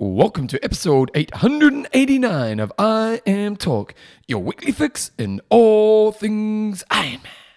Welcome to episode 889 of IMTalk, your weekly fix in all things Iron Man.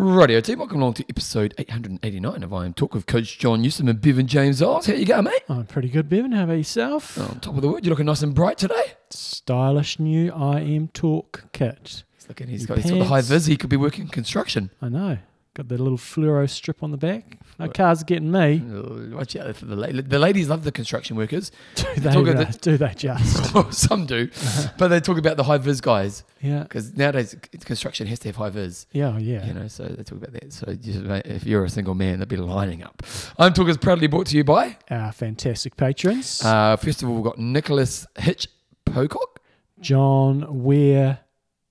Radio team, welcome along to episode 889 of IMTalk with Coach John Newsom and Bevan James Oz. How you going, mate? I'm pretty good, Bevan. How about yourself? Oh, on top of the world, you're looking nice and bright today. Stylish new I am Talk kit. He's looking, he's Your got, he's got the high vis. He could be working construction. I know. Got the little fluoro strip on the back. No cars getting me. Uh, Watch out for the ladies. The ladies love the construction workers. Do they, talk uh, the- do they just? Some do, but they talk about the high vis guys Yeah. because nowadays construction has to have high vis. Yeah, oh, yeah. You know, so they talk about that. So just, mate, if you're a single man, they'd be lining up. I'm Talk is proudly brought to you by. Our fantastic patrons. Uh, first of all, we've got Nicholas Hitch Pocock. John Ware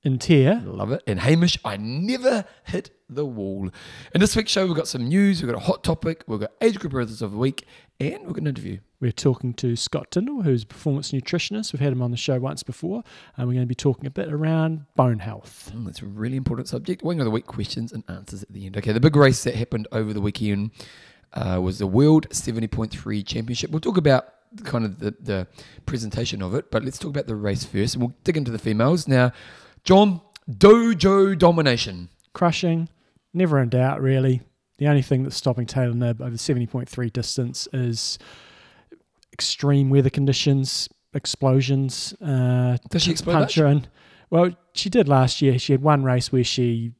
Intier. Love it. And Hamish, I never hit the wall. In this week's show, we've got some news, we've got a hot topic, we've got age group brothers of the week, and we've got an interview. We're talking to Scott Tindal, who's a performance nutritionist. We've had him on the show once before. And we're going to be talking a bit around bone health. Mm, That's a really important subject. Wing of the week questions and answers at the end. Okay, the big race that happened over the weekend uh, was the World 70.3 Championship. We'll talk about kind of the, the presentation of it, but let's talk about the race first and we'll dig into the females. Now, John, dojo domination. crushing, never in doubt, really. The only thing that's stopping Taylor Knibb over 70.3 distance is extreme weather conditions, explosions. Uh, Does she explode punch her in. Well, she did last year. She had one race where she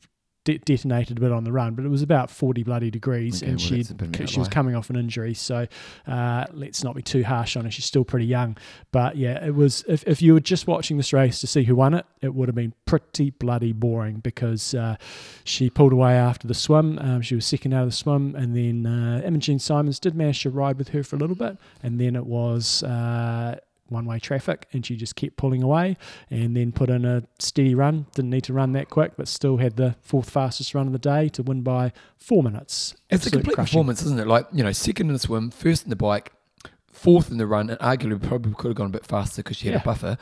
de- detonated a bit on the run, but it was about 40 bloody degrees, Okay, and well, she that's a bit of an she was coming off an injury. So uh, let's not be too harsh on her. She's still pretty young, but yeah, it was. If, if you were just watching this race to see who won it, it would have been pretty bloody boring because uh, she pulled away after the swim. Um, she was second out of the swim, and then uh, Imogen Simmonds did manage to ride with her for a little bit, and then it was. One way traffic, and she just kept pulling away and then put in a steady run. Didn't need to run that quick, but still had the fourth fastest run of the day to win by four minutes. It's a complete crushing. performance, isn't it? Like, you know, second in the swim, first in the bike, fourth in the run, and arguably probably could have gone a bit faster because she had Yeah. a buffer.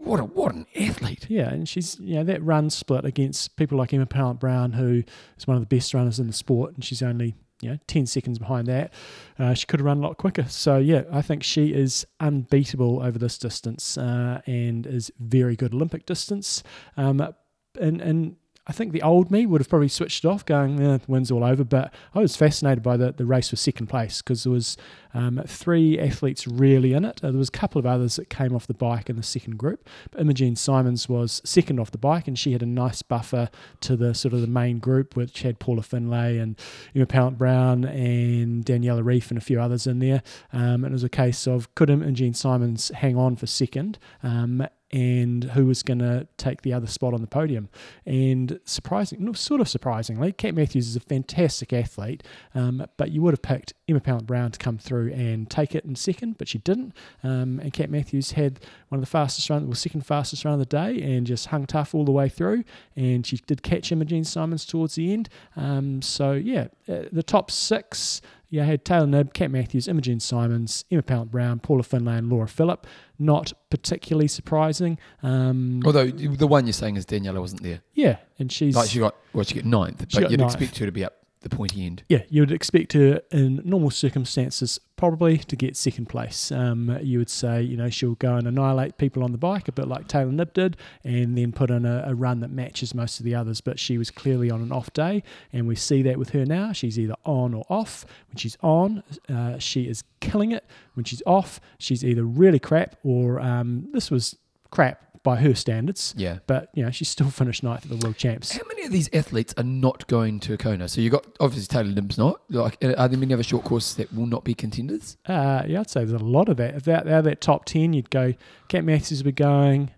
What a what an athlete. Yeah, and she's you know that run split against people like Emma Pallant Browne, who is one of the best runners in the sport, and she's only you know ten seconds behind that. Uh, she could have run a lot quicker. So yeah, I think she is unbeatable over this distance uh, and is very good Olympic distance. Um, and and I think the old me would have probably switched it off, going, eh, the win's all over. But I was fascinated by the, the race for second place because there was um, three athletes really in it. Uh, there was a couple of others that came off the bike in the second group. But Imogen Simmonds was second off the bike, and she had a nice buffer to the sort of the main group, which had Paula Findlay and Emma Pallant Browne and Daniela Ryf and a few others in there. Um, and it was a case of could Imogen Simmonds hang on for second? Um, and who was going to take the other spot on the podium. And surprising, no, sort of surprisingly, Kat Matthews is a fantastic athlete, um, but you would have picked Emma Pallant Browne to come through and take it in second, but she didn't. Um, and Kat Matthews had one of the fastest run, well, second fastest run of the day, and just hung tough all the way through. And she did catch Imogen Simmonds towards the end. Um, so yeah, uh, the top six. You had Taylor Knibb, Kat Matthews, Imogen Simmonds, Emma Pallant Browne, Paula Findlay, and Laura Philipp. Not particularly surprising. Um, Although the one you're saying is Daniela wasn't there. yeah, and she's Like she got well, she got ninth, but got you'd ninth. expect her to be up the pointy end. yeah, you would expect her in normal circumstances probably to get second place. Um, you would say, you know, she'll go and annihilate people on the bike a bit like Taylor Knibb did, and then put in a, a run that matches most of the others. But she was clearly on an off day, and we see that with her now. She's either on or off. When she's on, uh, she is killing it. When she's off, she's either really crap or um, this was crap by her standards. Yeah. But you know, she's still finished ninth at the world champs. How many of these athletes are not going to Kona? So you got obviously Taylor Knibb's not. Like, are there many other short courses that will not be contenders? Uh, yeah, I'd say there's a lot of that. If that, out of that top 10, you'd go Kat Matthews would be going,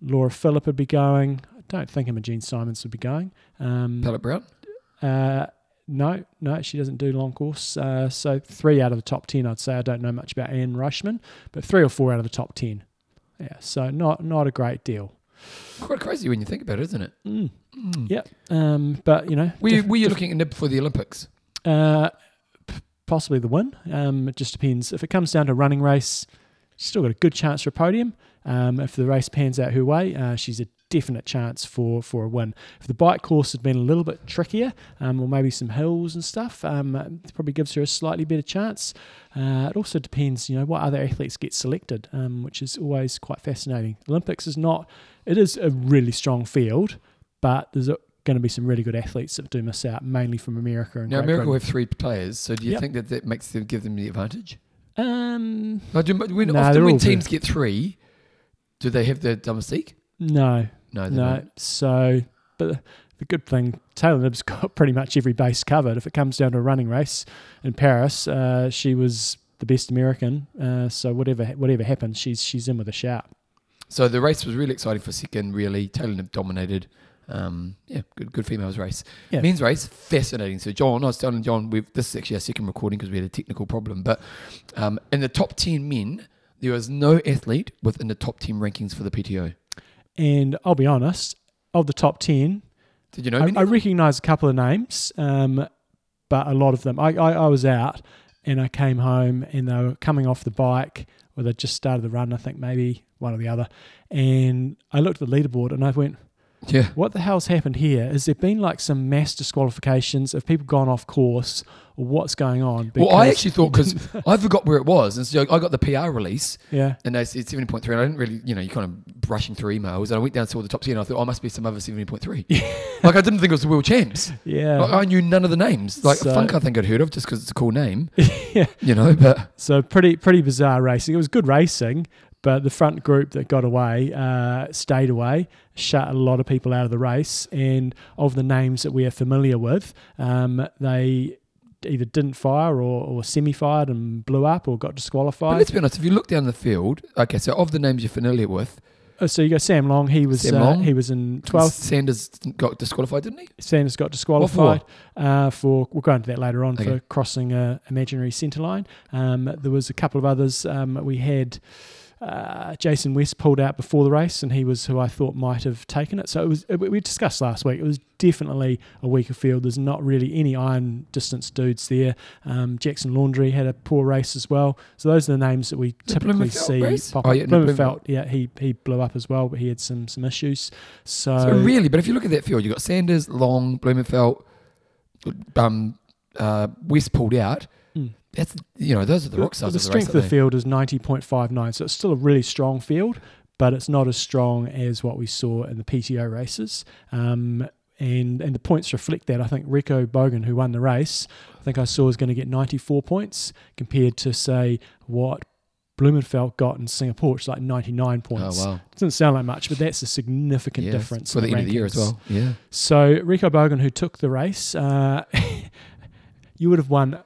Laura Philipp would be going. I don't think Imogen Simmonds would be going. Um, Pallant Browne. uh, no, no, she doesn't do long course. Uh, so three out of the top 10, I'd say. I don't know much about Anne Reischmann, but three or four out of the top 10. Yeah, so not not a great deal. Quite crazy when you think about it, isn't it? Mm. Mm. Yep. Um, but, you know, Were you, diff- were you looking at Knibb for the Olympics? Uh, p- possibly the win. Um, it just depends. If it comes down to running race, she's still got a good chance for a podium. Um, if the race pans out her way, uh, she's a definite chance for for a win. If the bike course had been a little bit trickier, um, or maybe some hills and stuff, um, it probably gives her a slightly better chance. Uh, it also depends, you know, what other athletes get selected, um, which is always quite fascinating. Olympics is not; it is a really strong field, but there's going to be some really good athletes that do miss out, mainly from America and Now Great America will Britain. have three players, so do you Yep. think that that makes them give them the advantage? Um, Like, do, when, Nah, often when teams get three, do they have the domestique? no, No, No, don't. so but the good thing, Taylor Knibb's got pretty much every base covered. If it comes down to a running race in Paris, uh, she was the best American. Uh, so whatever whatever happens, she's she's in with a shout. So the race was really exciting for second. Really, Taylor Knibb dominated. Um, yeah, good, good females race. Yeah. Men's race, fascinating. So John, I was telling John, we've, this is actually our second recording because we had a technical problem. But um, in the top ten men, there was no athlete within the top ten rankings for the PTO. And I'll be honest, of the top ten, Did you know? I, I recognise a couple of names, um, but a lot of them. I, I, I was out and I came home and they were coming off the bike, or they just started the run. I think maybe one or the other. And I looked at the leaderboard and I went, yeah. what the hell's happened here? Is there been like some mass disqualifications? Have people gone off course? Or what's going on? Well, I actually thought because I forgot where it was, and so I got the PR release, yeah, and they said seventy point three, and I didn't really, you know, you kind of brushing through emails, and I went down to saw the top ten, and I thought, oh, must be some other seventy point three. like I didn't think it was the world champs. yeah. Like, I knew none of the names. Like So- Funk, I think I'd heard of just because it's a cool name, yeah. you know. But So pretty pretty bizarre racing. It was good racing, but the front group that got away uh, stayed away, shut a lot of people out of the race. And of the names that we are familiar with, um, they either didn't fire or, or semi-fired and blew up or got disqualified. but let's be honest, if you look down the field, okay, so of the names you're familiar with, Uh, so you got Sam Long. He was Sam uh, he was in twelfth. Sanders got disqualified, didn't he? Sanders got disqualified uh, for. We'll go into that later on for crossing a imaginary centre line. Um, there was a couple of others. Um, we had uh, Jason West pulled out before the race, and he was who I thought might have taken it. So it was. It, we discussed last week. It was definitely a weaker field. There's not really any iron distance dudes there. Um, Jackson Laundry had a poor race as well. So those are the names that we The typically Blummenfelt see race? pop Oh, yeah, no, Blummenfelt, yeah, he he blew up as well, but he had some some issues. So, So really, but if you look at that field, you have got Sanders, Long, Blummenfelt, um, uh, West pulled out. That's you know those are the rock stars. the of the strength of the aren't field is 90.59, so it's still a really strong field, but it's not as strong as what we saw in the PTO races. Um, and and the points reflect that. I think Rico Bogen, who won the race, I think I saw is going to get 94 points compared to say what Blummenfelt got in Singapore, which is like 99 points. Oh wow! Doesn't sound like much, but that's a significant difference for in the end of the year as well. Yeah. So Rico Bogen, who took the race, uh, you would have won.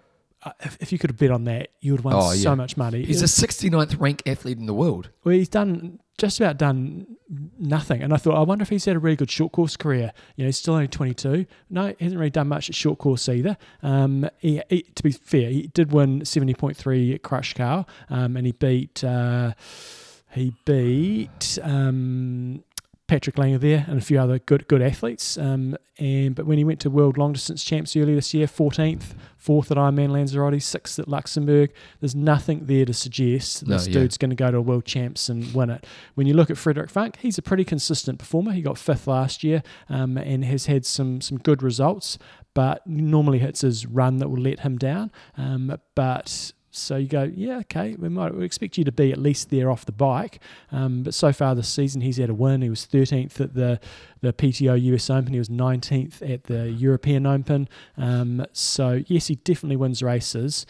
Uh, if, if you could have bet on that, you would have won Oh, so yeah. much money. He's It the 69th ranked athlete in the world. well, he's done just about done nothing. And I thought, I wonder if he's had a really good short course career. You know, he's still only 22. No, he hasn't really done much at short course either. Um, he, he- to be fair, he did win 70.3 at Kraichgau, um, and he beat uh, he beat um, Patrick Lange there and a few other good good athletes. Um, and but when he went to World Long Distance Champs earlier this year, 14th, fourth at Ironman Lanzarote, sixth at Luxembourg. There's nothing there to suggest No, this yeah. dude's going to go to a World Champs and win it. When you look at Frederic Funk, he's a pretty consistent performer. He got fifth last year um, and has had some some good results, but normally it's his run that will let him down. Um, but so you go, yeah, okay, we might we expect you to be at least there off the bike. Um, but so far this season, he's had a win. He was 13th at the the PTO US Open. He was 19th at the European Open. Um, so yes, he definitely wins races,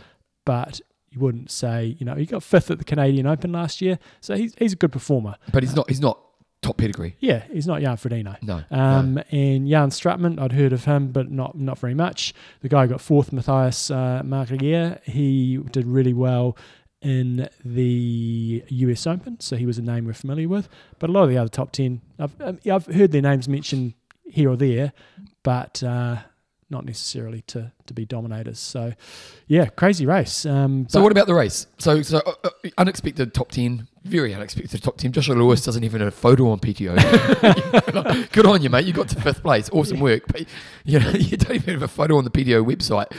but you wouldn't say, you know, he got fifth at the Canadian Open last year. So he's he's a good performer. But he's not. He's not top pedigree. Yeah, he's not Jan Frodeno. No. Um, no. And Jan Stratmann, I'd heard of him, but not not very much. The guy who got fourth, Matthias uh, Margirier, he did really well in the US Open, so he was a name we're familiar with. But a lot of the other top ten, I've um, I've heard their names mentioned here or there, but uh, not necessarily to to be dominators. So, yeah, crazy race. Um, So what about the race? So so uh, uh, unexpected top ten, very unexpected top ten. Joshua Lewis doesn't even have a photo on PTO. Good on you, mate. You got to fifth place. Awesome work. But you know you don't even have a photo on the PTO website.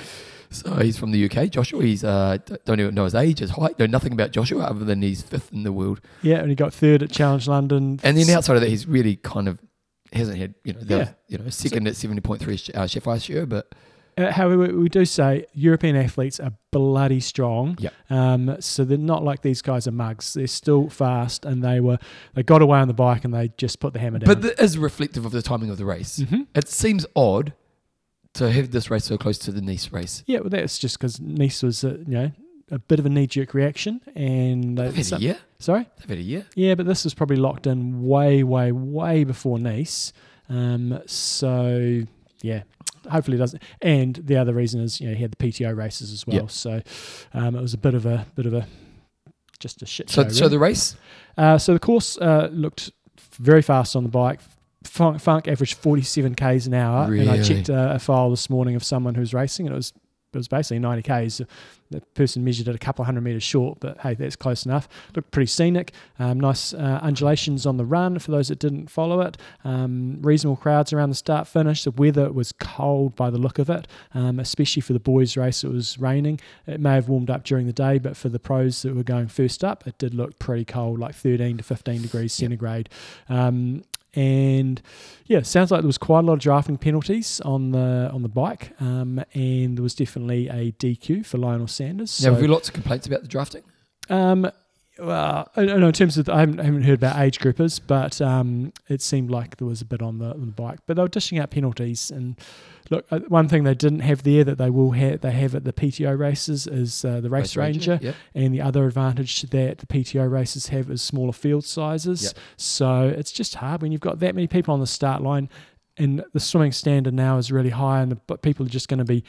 So he's from the UK. Joshua, he's uh, don't even know his age, his height, know nothing about Joshua other than he's fifth in the world. Yeah, and he got third at Challenge London. And then outside of that, he's really kind of hasn't had you know the, Yeah. you know second at seventy point three uh, chef ice year, but Uh, however, we do say European athletes are bloody strong. Yeah. Um, so they're not like these guys are mugs. They're still fast, and they were they got away on the bike and they just put the hammer down. but that is reflective of the timing of the race. Mhm. It seems odd to have this race so close to the Nice race. yeah, well, that's just because Nice was a, you know a bit of a knee jerk reaction, and they, They've had some- a year. sorry, They've had a year. yeah, but this was probably locked in way, way, way before Nice. Um, so yeah, hopefully it doesn't. And the other reason is you know he had the PTO races as well, Yep. so um, it was a bit of a bit of a just a shit So show. so really. the race. Uh, so the course uh, looked very fast on the bike. Funk, Funk averaged 47 k's an hour, and I checked uh, a file this morning of someone who was racing, and it was it was basically 90 k's. The person measured it a couple of hundred meters short, but hey, that's close enough. Looked pretty scenic. Um, nice uh, undulations on the run for those that didn't follow it. Um, reasonable crowds around the start finish. The weather was cold by the look of it, um, especially for the boys' race. It was raining. It may have warmed up during the day, but for the pros that were going first up, it did look pretty cold, like 13 to 15 degrees centigrade. Um, and yeah, sounds like there was quite a lot of drafting penalties on the on the bike, um, and there was definitely a DQ for Lionel Sanders. now, have we lots of complaints about the drafting? um, well, I don't know in terms of I haven't, I haven't heard about age groupers, but um, it seemed like there was a bit on the, on the bike. But they were dishing out penalties, and look, uh, one thing they didn't have there that they will have they have at the PTO races is uh, the race, ranger, Yep. and the other advantage that the PTO races have is smaller field sizes. Yep. So it's just hard when you've got that many people on the start line, and the swimming standard now is really high, and the, but people are just going to be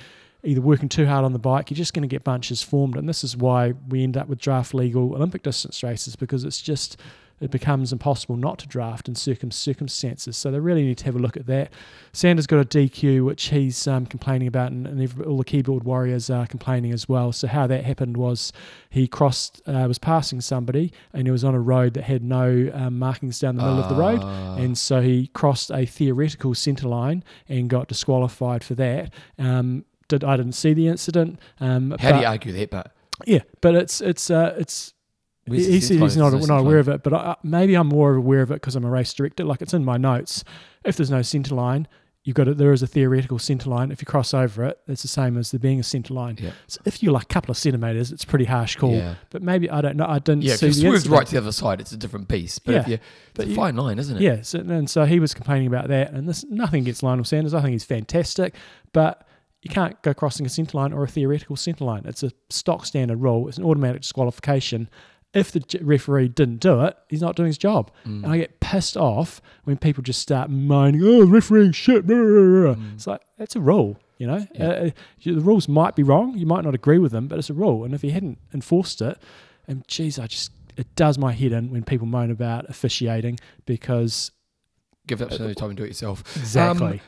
either working too hard on the bike, you're just going to get bunches formed, and this is why we end up with draft legal Olympic distance races because it's just it becomes impossible not to draft in circum circumstances. So they really need to have a look at that. Sanders got a DQ, which he's um, complaining about, and, and every- all the keyboard warriors are complaining as well. So how that happened was he crossed, uh, was passing somebody, and he was on a road that had no um, markings down the middle of the road. Ah. And so he crossed a theoretical centre line and got disqualified for that. Um, did I didn't see the incident. Um, how do you argue that? But yeah, but it's it's uh, it's Where's he said he's not, not aware of it, but I, maybe I'm more aware of it because I'm a race director. Like it's in my notes. If there's no centre line, you've got it. there is a theoretical centre line. If you cross over it, it's the same as there being a centre line. Yeah. So if you're like a couple of centimetres, it's a pretty harsh call. Yeah. But maybe I don't know. I didn't Yeah, if see you the swerved right to the other side, it's a different piece. But if Yeah, you, but it's a you- fine line, isn't it? Yeah, so, and so he was complaining about that, and this nothing against Lionel Sanders. I think he's fantastic, but you can't go crossing a centre line or a theoretical centre line. It's a stock standard rule. It's an automatic disqualification. If the referee didn't do it, he's not doing his job. Mm. And I get pissed off when people just start moaning, "Oh, referee shit!" blah." It's like that's a rule. You know, Mm. Yeah. uh, the rules might be wrong. You might not agree with them, but it's a rule. And if he hadn't enforced it, and geez, I just it does my head in when people moan about officiating because Give up some time and do it yourself. exactly. How,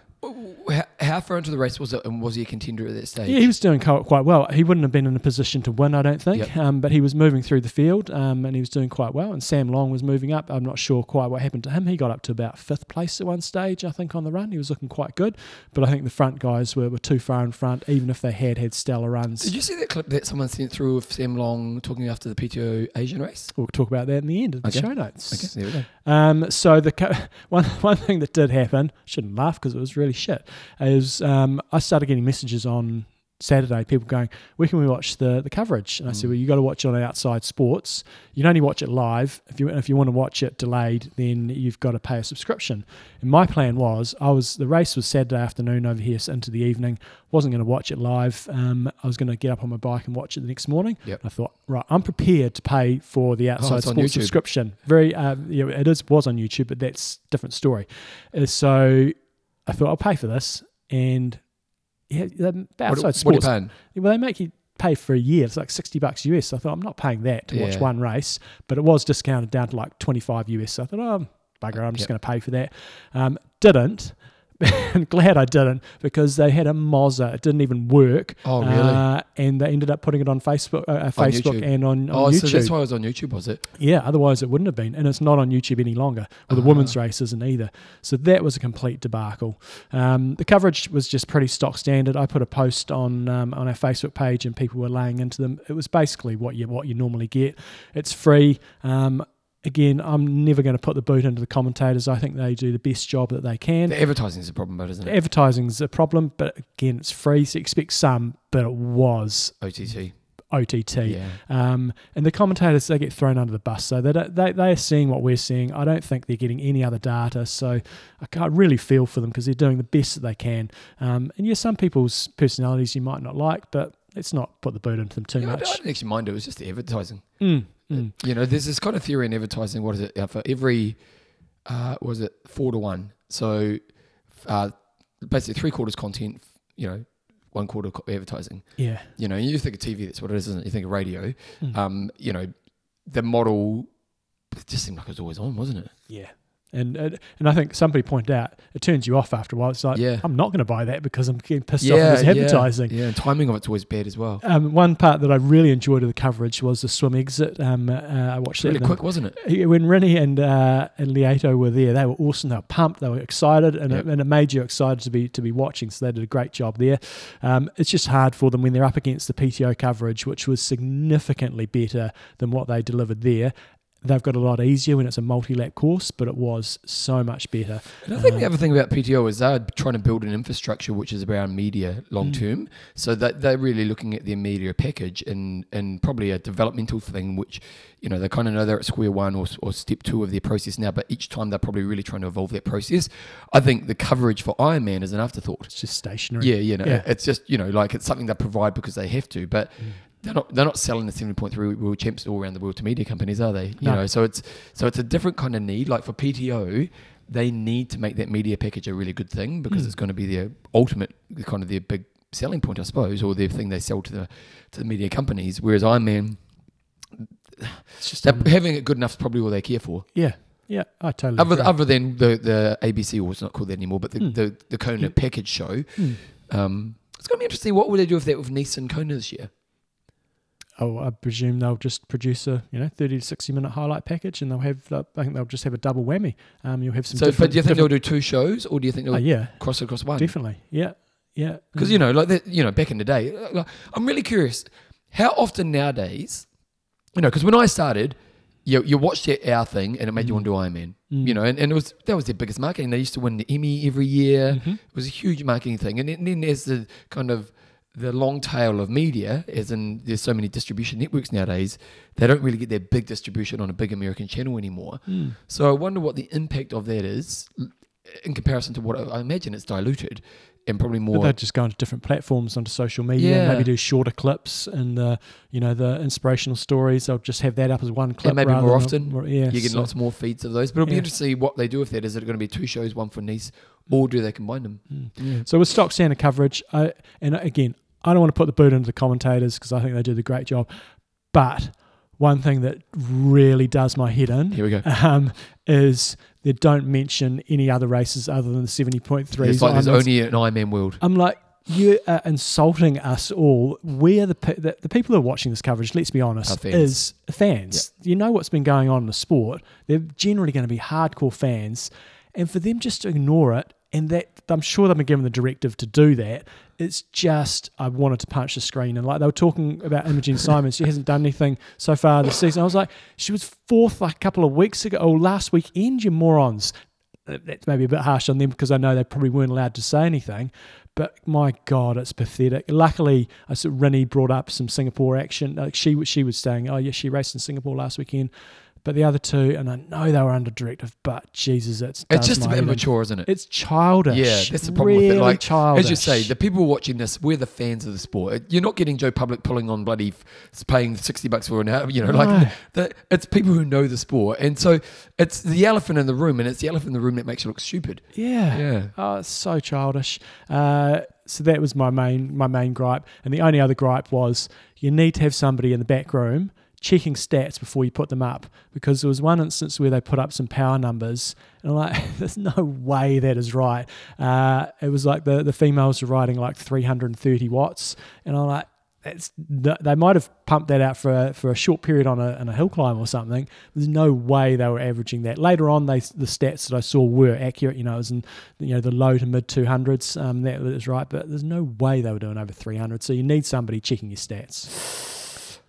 how far into the race was it, and was he a contender at that stage? Yeah, he was doing quite well. He wouldn't have been in a position to win, I don't think, Yep. um, but he was moving through the field um, and he was doing quite well. And Sam Long was moving up. I'm not sure quite what happened to him. He got up to about fifth place at one stage, I think, on the run. He was looking quite good, but I think the front guys were, were too far in front, even if they had had stellar runs. Did you see that clip that someone sent through of Sam Long talking after the PTO Asian race? We'll talk about that in the end of the Okay. show notes. Okay, there we go. Um, so the co- one one thing that did happen, shouldn't laugh because it was really shit, is um, I started getting messages on Saturday, people going, "Where can we watch the the coverage?" And I said, Mm. "Well, you got to watch it on Outside Sports. You can only watch it live. If you if you want to watch it delayed, then you've got to pay a subscription." And my plan was, I was the race was Saturday afternoon over here into the evening. wasn't going to watch it live. Um, I was going to get up on my bike and watch it the next morning. Yep. I thought, right, I'm prepared to pay for the Outside Oh, Sports subscription. Very, uh, you know, it is was on YouTube, but that's different story. Uh, so I thought I'll pay for this, and yeah, What, Outside what are you paying? well, they make you pay for a year. It's like sixty bucks US. So I thought I'm not paying that to watch one race, but it was discounted down to like twenty five US. So I thought, oh bugger, I'm just Yep. going to pay for that. Um, didn't. and glad I didn't because they had a Mozza. It didn't even work. Oh, really? Uh, and they ended up putting it on Facebook, uh, uh, Facebook YouTube. and on, on oh, YouTube. so that's why it was on YouTube, was it? Yeah, otherwise it wouldn't have been. And it's not on YouTube any longer. Well, the Ah. women's race isn't either. So that was a complete debacle. Um, the coverage was just pretty stock standard. I put a post on um, on our Facebook page and people were laying into them. It was basically what you what you normally get. It's free. Um, again, I'm never going to put the boot into the commentators. I think they do the best job that they can. The advertising is a problem, but isn't it? Advertising's a problem, but again, it's free. So expect some, but it was OTT. OTT. Yeah. Um, and the commentators they get thrown under the bus, so they don't, they they are seeing what we're seeing. I don't think they're getting any other data, so I can't really feel for them because they're doing the best that they can. Um, and yeah, some people's personalities you might not like, but let's not put the boot into them too Yeah, I, I much. didn't actually mind it. It was just the advertising. Mm, mm. You know, there's this kind of theory in advertising. What is it? Uh, for every, uh, was it four to one? So, uh, basically three quarters content. You know, one quarter advertising. Yeah, You know, you think of TV, that's what it is, isn't it? You think of radio. Mm. Um, you know, the model it just seemed like it was always on, wasn't it? yeah. And, and and I think somebody pointed out it turns you off after a while. It's like Yeah. I'm not going to buy that because I'm getting pissed off at this advertising. Yeah, and timing of it's always bad as well. Um, one part that I really enjoyed of the coverage was the swim exit. Um, uh, I watched it Really quick, wasn't it? When Rinny and uh, and Lieto were there, they were awesome. They were pumped. They were excited, and, Yep. it, and it made you excited to be to be watching. So they did a great job there. Um, it's just hard for them when they're up against the PTO coverage, which was significantly better than what they delivered there. They've got a lot easier when it's a multi-lap course, but it was so much better. And I think the Um, other thing about PTO is they're trying to build an infrastructure which is around media long Mm. term. So that they're really looking at their media package and, and probably a developmental thing, which, you know, they kind of know they're at square one or, or step two of their process now, but each time they're probably really trying to evolve that process. I think the coverage for Ironman is an afterthought. It's just stationary. Yeah, you know, Yeah. it's just, you know, like it's something they provide because they have to, but they're not they're not selling the seventy point three world champs all around the world to media companies, are they? You No. know, so it's so it's a different kind of need. Like for PTO, they need to make that media package a really good thing because Mm. it's going to be their ultimate kind of their big selling point, I suppose, or their thing they sell to the to the media companies. Whereas Ironman, It's just um, having it good enough is probably all they care for. yeah, yeah. I totally. Other, agree. other than the, the ABC, or it's not called that anymore, but the, Mm. the, the Kona Yeah. package show. Mm. Um, it's going to be interesting. What would they do with that with Nice and Kona this year? Oh, I presume they'll just produce a you know thirty to sixty minute highlight package, and they'll have uh, I think they'll just have a double whammy. Um, you'll have some. So, but do you think they'll do two shows, or do you think they'll Oh, yeah, cross across one? definitely. Yeah, yeah. Because you know, like that, you know, back in the day, uh, like, I'm really curious how often nowadays, you know, because when I started, you you watched that our thing and it made you Mm. want to do Ironman, Mm. you know, and, and it was that was their biggest marketing. They used to win the Emmy every year. Mhm. It was a huge marketing thing, and then, then there's the kind of the long tail of media, as in there's so many distribution networks nowadays, they don't really get their big distribution on a big American channel anymore. Mm. So I wonder what the impact of that is in comparison to what I I imagine it's diluted and probably But more. they'll just go onto different platforms onto social media, and Yeah. maybe do shorter clips and the you know the inspirational stories. They'll just have that up as one clip. And maybe more often. more- yeah, you get so- lots more feeds of those, but it'll be Yeah. interesting to see what they do with that. Is it going to be two shows, one for Nice, or do they combine them? Mm. So with stock standard coverage, I, and again, I don't want to put the boot into the commentators because I think they do the great job. But one thing that really does my head in Here we go. um, is they don't mention any other races other than the seventy point three. It's like there's only an Ironman world. I'm like, you are insulting us all. We're the, pe- the the people who are watching this coverage. Let's be honest, fans. is fans. You know what's been going on in the sport. They're generally going to be hardcore fans, and for them just to ignore it, and that I'm sure they've been given the directive to do that. It's just I wanted to punch the screen, and like they were talking about Imogen Simon. She hasn't done anything so far this season. I was like, she was fourth like a couple of weeks ago, or last weekend. You morons that's maybe a bit harsh on them because I know they probably weren't allowed to say anything. But my God, it's pathetic. Luckily, I saw Rinny brought up some Singapore action. Like she she was saying, oh yeah, she raced in Singapore last weekend. But the other two, and I know they were under directive, but Jesus, it's It's just a bit immature, isn't it? It's childish. Yeah, that's the problem with really it. Like, childish. As you say, the people watching this, we're the fans of the sport. You're not getting Joe Public pulling on bloody, paying 60 bucks for an hour, you know, No. like the, it's people who know the sport. And so it's the elephant in the room, and it's the elephant in the room that makes you look stupid. yeah. Yeah. Oh, it's so childish. Uh, so that was my main my main gripe, and the only other gripe was you need to have somebody in the back room checking stats before you put them up because there was one instance where they put up some power numbers and I'm like there's no way that is right uh, it was like the, the females were riding like 330 watts and I'm like it's, they might have pumped that out for a, for a short period on a, on a hill climb or something. There's no way they were averaging that. Later on, they the stats that I saw were accurate. You know, it was in you know the low to mid 200s. Um, that was right, but there's no way they were doing over 300. So you need somebody checking your stats.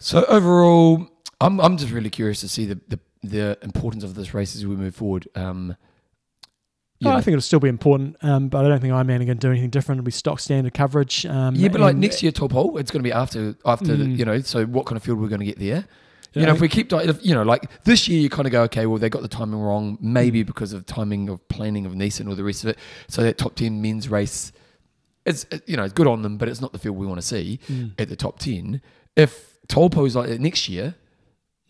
So overall, I'm I'm just really curious to see the the, the importance of this race as we move forward. Um, you Oh, I think it'll still be important, um, but I don't think Ironman are going to do anything different. It'll be stock standard coverage. Um, yeah, but like next year, Taupō, it's going to be after after the, Mm. you know. So what kind of field we're going to get there? Yeah, you know, I if we keep, if, you know, like this year, you kind of go, okay, well, they got the timing wrong, maybe Mm. because of timing of planning of Nissan or the rest of it. So that top ten men's race, it's you know, it's good on them, but it's not the field we want to see Mm, at the top ten. If Taupō's like that next year,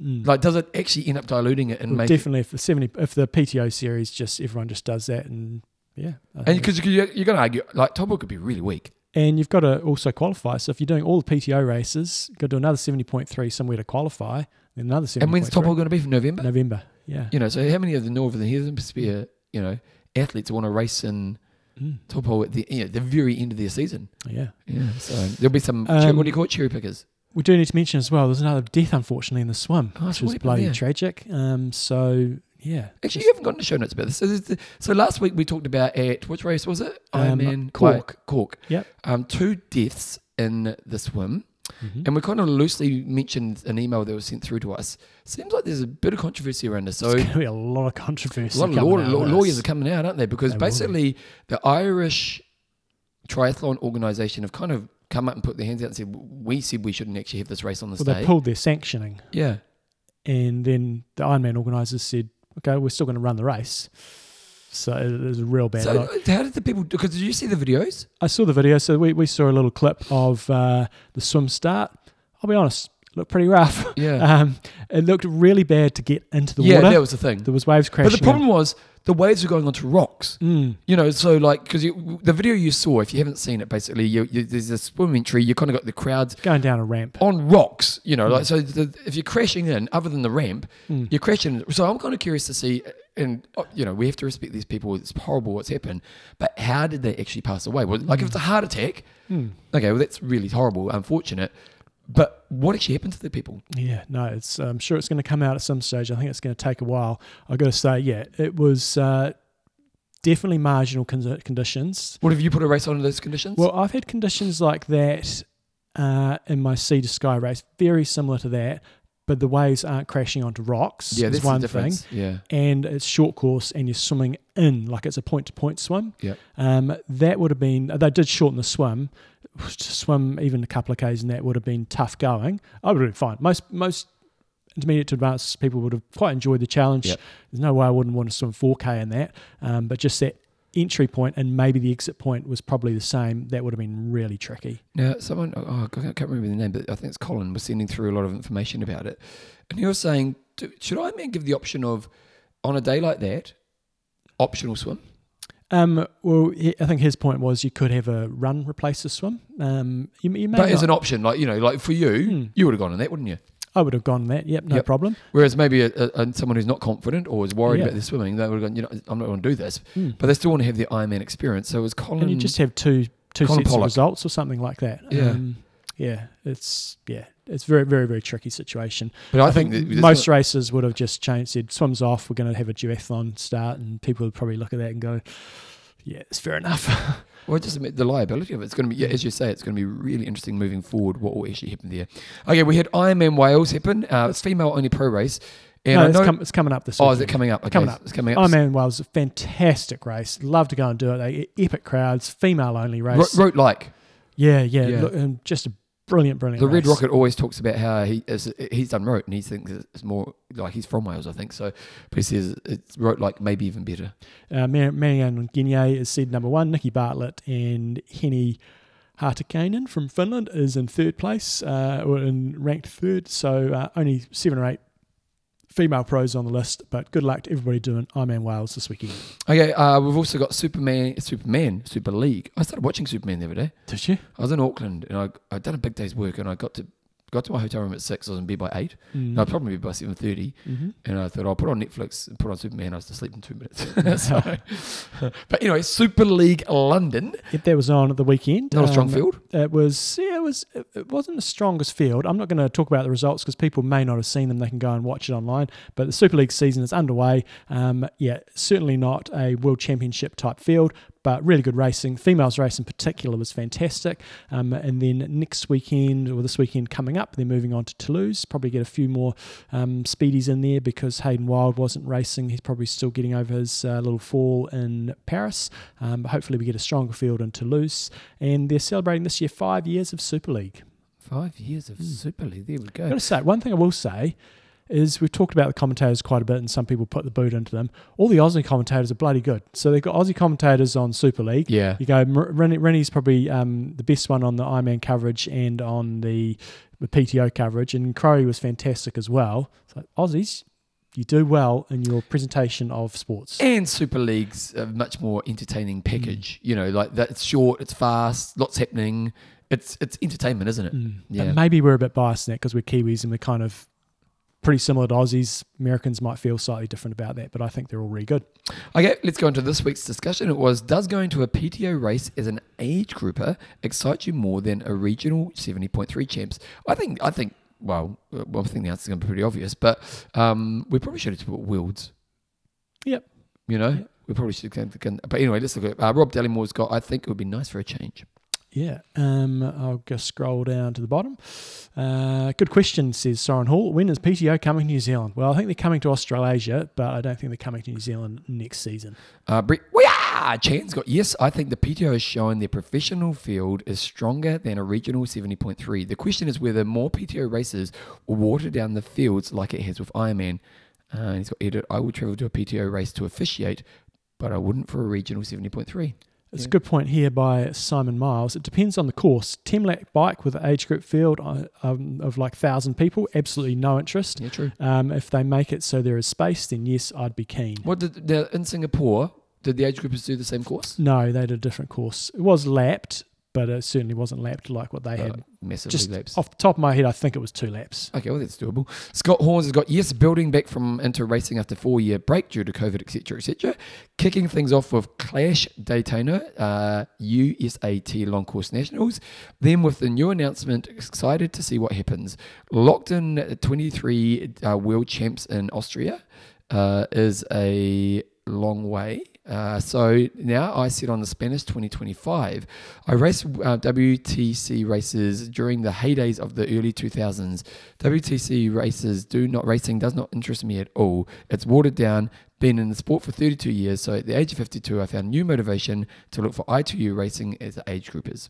mm. like, does it actually end up diluting it and Well, make it definitely if the 70 if the PTO series just everyone just does that and yeah, I And because you're, you're going to argue, like Taupō could be really weak. And you've got to also qualify. So if you're doing all the PTO races, you've got to do another 70.3 somewhere to qualify, then another 70.3. And when's Taupō going to be for November? November. Yeah. You know, so how many of the Northern Hemisphere, you know, athletes want to race in Mm. Taupō at the you know, the very end of their season? Yeah. Yeah, so there'll be some. Um, what do you call it? Cherry pickers. We do need to mention as well, there's another death, unfortunately, in the swim, Oh, which was bloody tragic. Um, so, yeah. Actually, you haven't gotten the show notes about this. So, the, so last week we talked about at which race was it? Um, Ironman Cork. Cork. Yep. Um, two deaths in the swim. Mhm. And we kind of loosely mentioned an email that was sent through to us. Seems like there's a bit of controversy around this. So There's going to be a lot of controversy. a lot of law, law- lawyers are coming out, aren't they? Because They basically, the Irish Triathlon Organisation have kind of come up and put their hands out and said, "We said we shouldn't actually have this race on this Well, day." they pulled their sanctioning. yeah, And then the Ironman organisers said, okay, we're still going to run the race. So it was a real bad so look. how did the people? Because did you see the videos? I saw the video, so we, we saw a little clip of uh, the swim start. I'll be honest, it looked pretty rough. Yeah, Um, it looked really bad to get into the yeah, water. Yeah, that was the thing. there was waves crashing. But the problem was the waves were going onto rocks. Mm, You know, so like because the video you saw, if you haven't seen it, basically, you, you, there's a swimming entry. You kind of got the crowds going down a ramp. on rocks. You know, like so. The, if you're crashing in, other than the ramp, Mm. you're crashing. So I'm kind of curious to see, and uh, you know, we have to respect these people. It's horrible what's happened, but how did they actually pass away? Well, like if it's a heart attack, Mm. okay, well that's really horrible, unfortunate. But what actually happened to the people? Yeah, no, it's. I'm sure it's going to come out at some stage. I think it's going to take a while. I've got to say, yeah, it was uh, definitely marginal con- conditions. What have you put a race on in those conditions? Well, I've had conditions like that uh, in my sea to sky race, very similar to that, but the waves aren't crashing onto rocks. yeah, is that's one the thing. Yeah, And it's short course, and you're swimming in like it's a point to point swim. Yep. Um, that would have been. They did shorten the swim. To swim even a couple of k's, and that would have been tough going. I would have been fine. Most most intermediate to advanced people would have quite enjoyed the challenge. Yep. There's no way I wouldn't want to swim 4k in that. Um, but just that entry point and maybe the exit point was probably the same. That would have been really tricky. Now, someone, oh, I can't remember the name, but I think it's Colin, was sending through a lot of information about it. And he was saying, should I man give the option of, on a day like that, optional swim? Um, well, he, I think his point was you could have a run replace the swim. Um, you, you may But as an option, like, you know, like for you, Hmm. you would have gone on that, wouldn't you? I would have gone that. Yep, no Yep. problem. Whereas maybe a, a, someone who's not confident or is worried Yeah. about their swimming, they would have gone, you know, I'm not going to do this. Hmm. But they still want to have the Ironman experience. So it was Colin. and you just have two two Colin sets Pollock. of results or something like that. Yeah. Um, yeah, it's yeah, it's very very very tricky situation. but I, I, think, think, most races would have just changed, said swims off. We're going to have a duathlon start, and people would probably look at that and go, "Yeah, it's fair enough." Well, just admit the liability of it. It's going to be, yeah, as you say, it's going to be really interesting moving forward. What will actually happen there? Okay, we had Ironman Wales happen. Uh, it's female only pro race, and no, it's, com- it's coming up this. oh, is it coming up? Okay, Coming up. It's coming up. Oh man, Wales, a fantastic race. Love to go and do it. They epic crowds, female only race. wrote like yeah, yeah, Yeah. Look, and just a brilliant, brilliant. the Red. Rocket always talks about how he is, he's done Roth and he thinks it's more like he's from Wales, I think. So, but he says it's wrote like maybe even better. Uh, Mar- Marianne Guinea is seed number one. Nikki Bartlett and Henny Hartikainen from Finland is in third place, uh, or in ranked third. So uh, only seven or eight female pros on the list. But good luck to everybody doing I'm Ironman Wales this weekend. Okay, uh, we've also got Superman, Superman, Super League. I started watching Superman the other day. Did you? I was in Auckland and I I'd done a big day's work and I got to got to my hotel room at six. I was in bed by eight. Mm. No, I'd probably be by seven thirty. hmm And I thought I'll put on Netflix and put on Superman. I was asleep in two minutes. so, but anyway, Super League London, Yep, that was on at the weekend. not a strong Um, field. It was, yeah, it was. It it wasn't the strongest field. I'm not going to talk about the results because people may not have seen them. They can go and watch it online. But the Super League season is underway. Um, yeah, certainly not a World Championship type field, but really good racing. Females race in particular was fantastic. Um, and then next weekend or this weekend coming up, they're moving on to Toulouse. Probably get a few more um, speedies in there because Hayden Wilde wasn't racing. He's probably still getting over his uh, little fall in Paris. Um, but hopefully, we get a stronger field in Toulouse. And they're celebrating this year five years of Super League. Five years of Hmm. Super League. There we I've go. got to say, one thing I will say is we've talked about the commentators quite a bit, and some people put the boot into them. All the Aussie commentators are bloody good. So they've got Aussie commentators on Super League. Yeah. You go, Rinny, Rinny's probably um, the best one on the Ironman coverage and on the, the PTO coverage, and Crowe was fantastic as well. So Aussies, you do well in your presentation of sports. And Super League's a much more entertaining package. You know, like that. It's short. It's fast. Lots happening. It's it's entertainment, isn't it? Mm. Yeah. But maybe we're a bit biased in that because we're Kiwis and we're kind of pretty similar to Aussies. Americans might feel slightly different about that, but I think they're all really good. Okay, let's go into this week's discussion. It was Does going to a PTO race as an age grouper excite you more than a regional 70.3 champs? I think, I think, well, uh, well I think the answer is going to be pretty obvious, but um, we probably should have put Wilds. Yep. You know, Yep. we probably should have. But anyway, let's look at uh, Rob Dallymore's got, I think it would be nice for a change. Yeah, um, I'll just scroll down to the bottom. Uh, good question, says Soren Hall. When is PTO coming to New Zealand? Well, I think they're coming to Australasia, but I don't think they're coming to New Zealand next season. Uh, Brett, yeah, Chan's got yes. I think the PTO has shown their professional field is stronger than a regional seventy point three. The question is whether more PTO races will water down the fields like it has with Ironman. Uh, he's got edit. I would travel to a PTO race to officiate, but I wouldn't for a regional seventy point three. It's Yeah. a good point here by Simon Miles. It depends on the course. Temlac bike with an age group field uh, um, of like 1,000 people, absolutely no interest. Yeah, true. Um, if they make it so there is space, then yes, I'd be keen. What did in Singapore? Did the age groupers do the same course? No, they did a different course. It was lapped, but it certainly wasn't lapped like what they Uh, had. massively Just laps. off the top of my head, I think it was two laps. Okay, well that's doable. Scott Horns has got yes, building back from into racing after four year break due to COVID, etc., etc. Kicking things off with Clash Daytona, uh, USAT Long Course Nationals. Then with the new announcement, excited to see what happens. Locked in 23 uh, world champs in Austria uh, is a long way. Uh, so now I sit on the Spanish 2025. I raced uh, WTC races during the heydays of the early 2000s. WTC races do not racing does not interest me at all. It's watered down. Been in the sport for 32 years, so at the age of 52, I found new motivation to look for I2U racing as age groupers.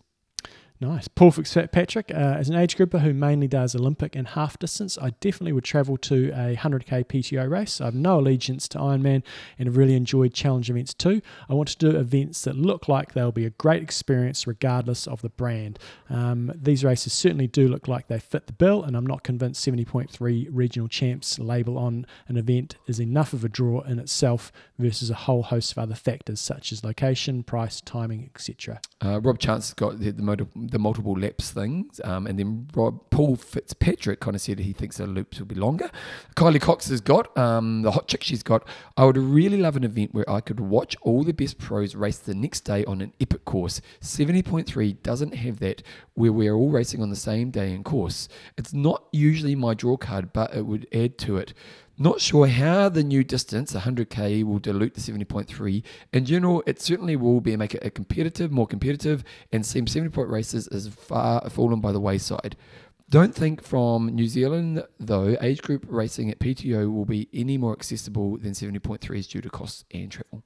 Nice. Paul Fitzpatrick, uh, as an age grouper who mainly does Olympic and half distance, I definitely would travel to a 100k PTO race. I have no allegiance to Ironman and have really enjoyed challenge events too. I want to do events that look like they'll be a great experience regardless of the brand. Um, these races certainly do look like they fit the bill, and I'm not convinced 70.3 regional champs label on an event is enough of a draw in itself versus a whole host of other factors such as location, price, timing, etc. Uh, Rob Chance has got the, the, motor, the multiple laps things, um, and then Rob, Paul Fitzpatrick kind of said he thinks the loops will be longer. Kylie Cox has got um, the hot chick she's got. I would really love an event where I could watch all the best pros race the next day on an epic course. 70.3 doesn't have that, where we're all racing on the same day and course. It's not usually my draw card, but it would add to it. Not sure how the new distance, 100k, will dilute the 70.3. In general, it certainly will be make it a competitive, more competitive, and seem 70 point races is far fallen by the wayside. Don't think from New Zealand, though, age group racing at PTO will be any more accessible than 70.3 is due to costs and travel.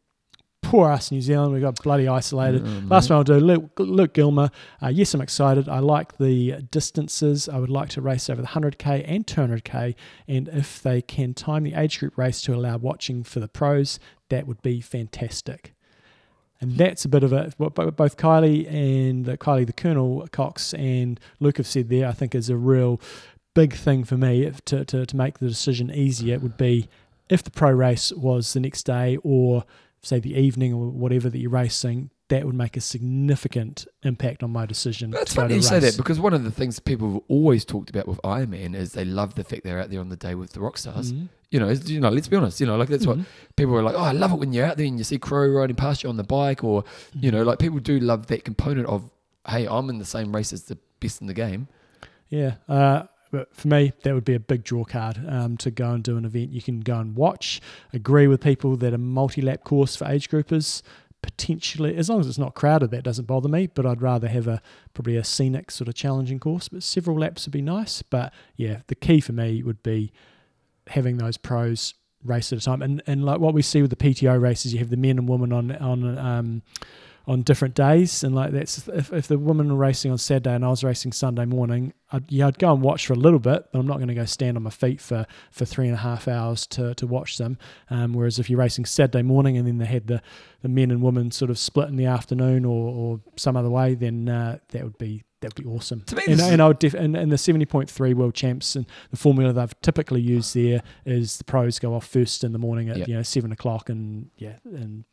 Poor us, New Zealand. We got bloody isolated. Last one I'll do, Luke, Luke Gilmer. Uh, yes, I'm excited. I like the distances. I would like to race over the 100k and 200k. And if they can time the age group race to allow watching for the pros, that would be fantastic. And that's a bit of a what both Kylie and the, Kylie the Colonel Cox and Luke have said there. I think is a real big thing for me if to, to to make the decision easier. It would be if the pro race was the next day or say the evening or whatever that you're racing, that would make a significant impact on my decision. But it's to go funny you say that because one of the things people have always talked about with Ironman is they love the fact they're out there on the day with the rock stars. Mhm. You know, you know. Let's be honest. You know, like that's what Mhm. people are like. Oh, I love it when you're out there and you see Crow riding past you on the bike, or you know, like people do love that component of, hey, I'm in the same race as the best in the game. Yeah. Uh, but for me, that would be a big draw card um, to go and do an event. You can go and watch, agree with people that a multi lap course for age groupers, potentially, as long as it's not crowded, that doesn't bother me. But I'd rather have a probably a scenic sort of challenging course. But several laps would be nice. But yeah, the key for me would be having those pros race at a time. And and like what we see with the PTO races, you have the men and women on on um, on different days, and like that's if, if the women were racing on Saturday and I was racing Sunday morning, I'd, yeah, I'd go and watch for a little bit, but I'm not going to go stand on my feet for, for three and a half hours to, to watch them. Um, whereas if you're racing Saturday morning and then they had the, the men and women sort of split in the afternoon or, or some other way, then uh, that would be that would be awesome. To me, and, and I would def- and, and the seventy point three world champs and the formula they've typically used there is the pros go off first in the morning at Yep. you know seven o'clock and yeah and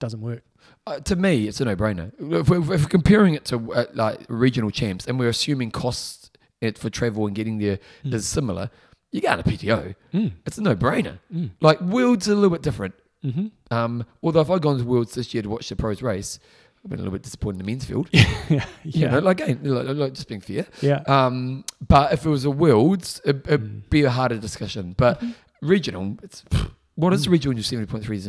doesn't work. Uh, to me, it's a no-brainer. If we're, if we're comparing it to uh, like regional champs, and we're assuming costs it for travel and getting there Mm. is similar, you go a PTO. Mm. It's a no-brainer. Mm. Like Worlds are a little bit different. Mm-hmm. Um, although if I'd gone to Worlds this year to watch the pros race, I've been a little bit disappointed in the men's field. yeah, You know, like, again, like, like just being fair. yeah. Um, but if it was a Worlds, it, it'd Mm. be a harder discussion. But regional, it's what is the regional in your seventy point three?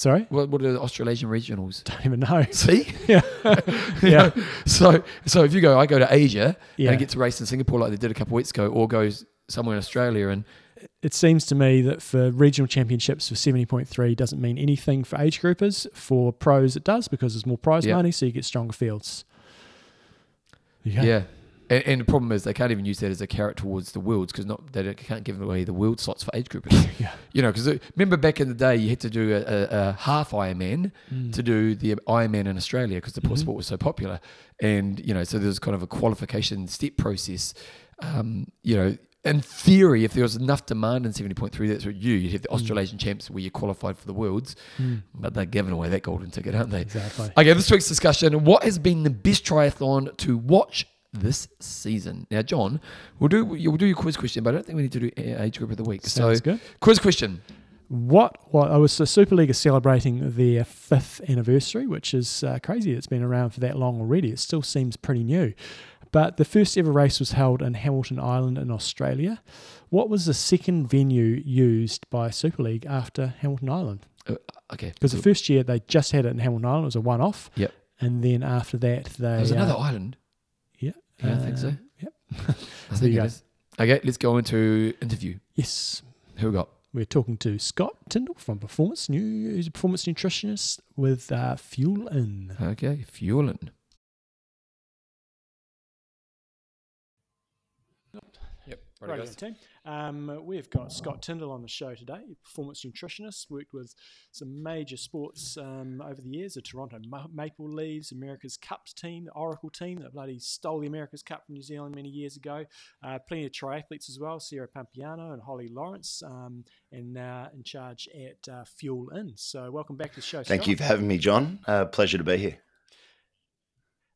Sorry, What what are the Australasian regionals? don't even know. See, Yeah. Yeah. know, So so if you go, I go to Asia Yeah. and I get to race in Singapore like they did a couple of weeks ago, or goes somewhere in Australia and it seems to me that for regional championships for 70.3 doesn't mean anything for age groupers. For pros, it does because there's more prize Yeah. money, so you get stronger fields. yeah. And, and the problem is they can't even use that as a carrot towards the worlds because not they can't give away the world slots for age groupers. Yeah. You know, because remember back in the day you had to do a, a, a half Ironman Mm. to do the Ironman in Australia because the Mhm. sport was so popular, and you know, so there's kind of a qualification step process. Um, you know, in theory, if there was enough demand in seventy point three, that's what you you'd have the Mm. Australasian champs where you qualified for the worlds, Mm. but they're giving away that golden ticket, aren't they? Exactly. Okay, this week's discussion: What has been the best triathlon to watch this season? Now, John, we'll do we'll do your quiz question, but I don't think we need to do age group of the week. Sounds so, good. quiz question. What? What? I was the Super League is celebrating their fifth anniversary, which is uh, crazy. It's been around for that long already. It still seems pretty new. But the first ever race was held in Hamilton Island in Australia. What was the second venue used by Super League after Hamilton Island? Okay, Because the first year they just had it in Hamilton Island, it was a one off. Yep. And then after that, they. was another uh, island. Yeah. I think so. uh, Yep. I think you it Okay, let's go into interview. Yes. Who we got? We're talking to Scott Tindal from Performance New. He's a performance nutritionist with uh, Fuelin. Okay, fueling. Yep. Radio team. Um, we've got Scott Tindal on the show today, performance nutritionist, worked with some major sports um, over the years, the Toronto Maple Leafs, America's Cups team, the Oracle team that bloody stole the America's Cup from New Zealand many years ago. Uh, plenty of triathletes as well, Sarah Piampiano and Holly Lawrence, um, and now in charge at uh, Fuelin. So welcome back to the show, Thank Scott. you for having me, John. Uh, pleasure to be here.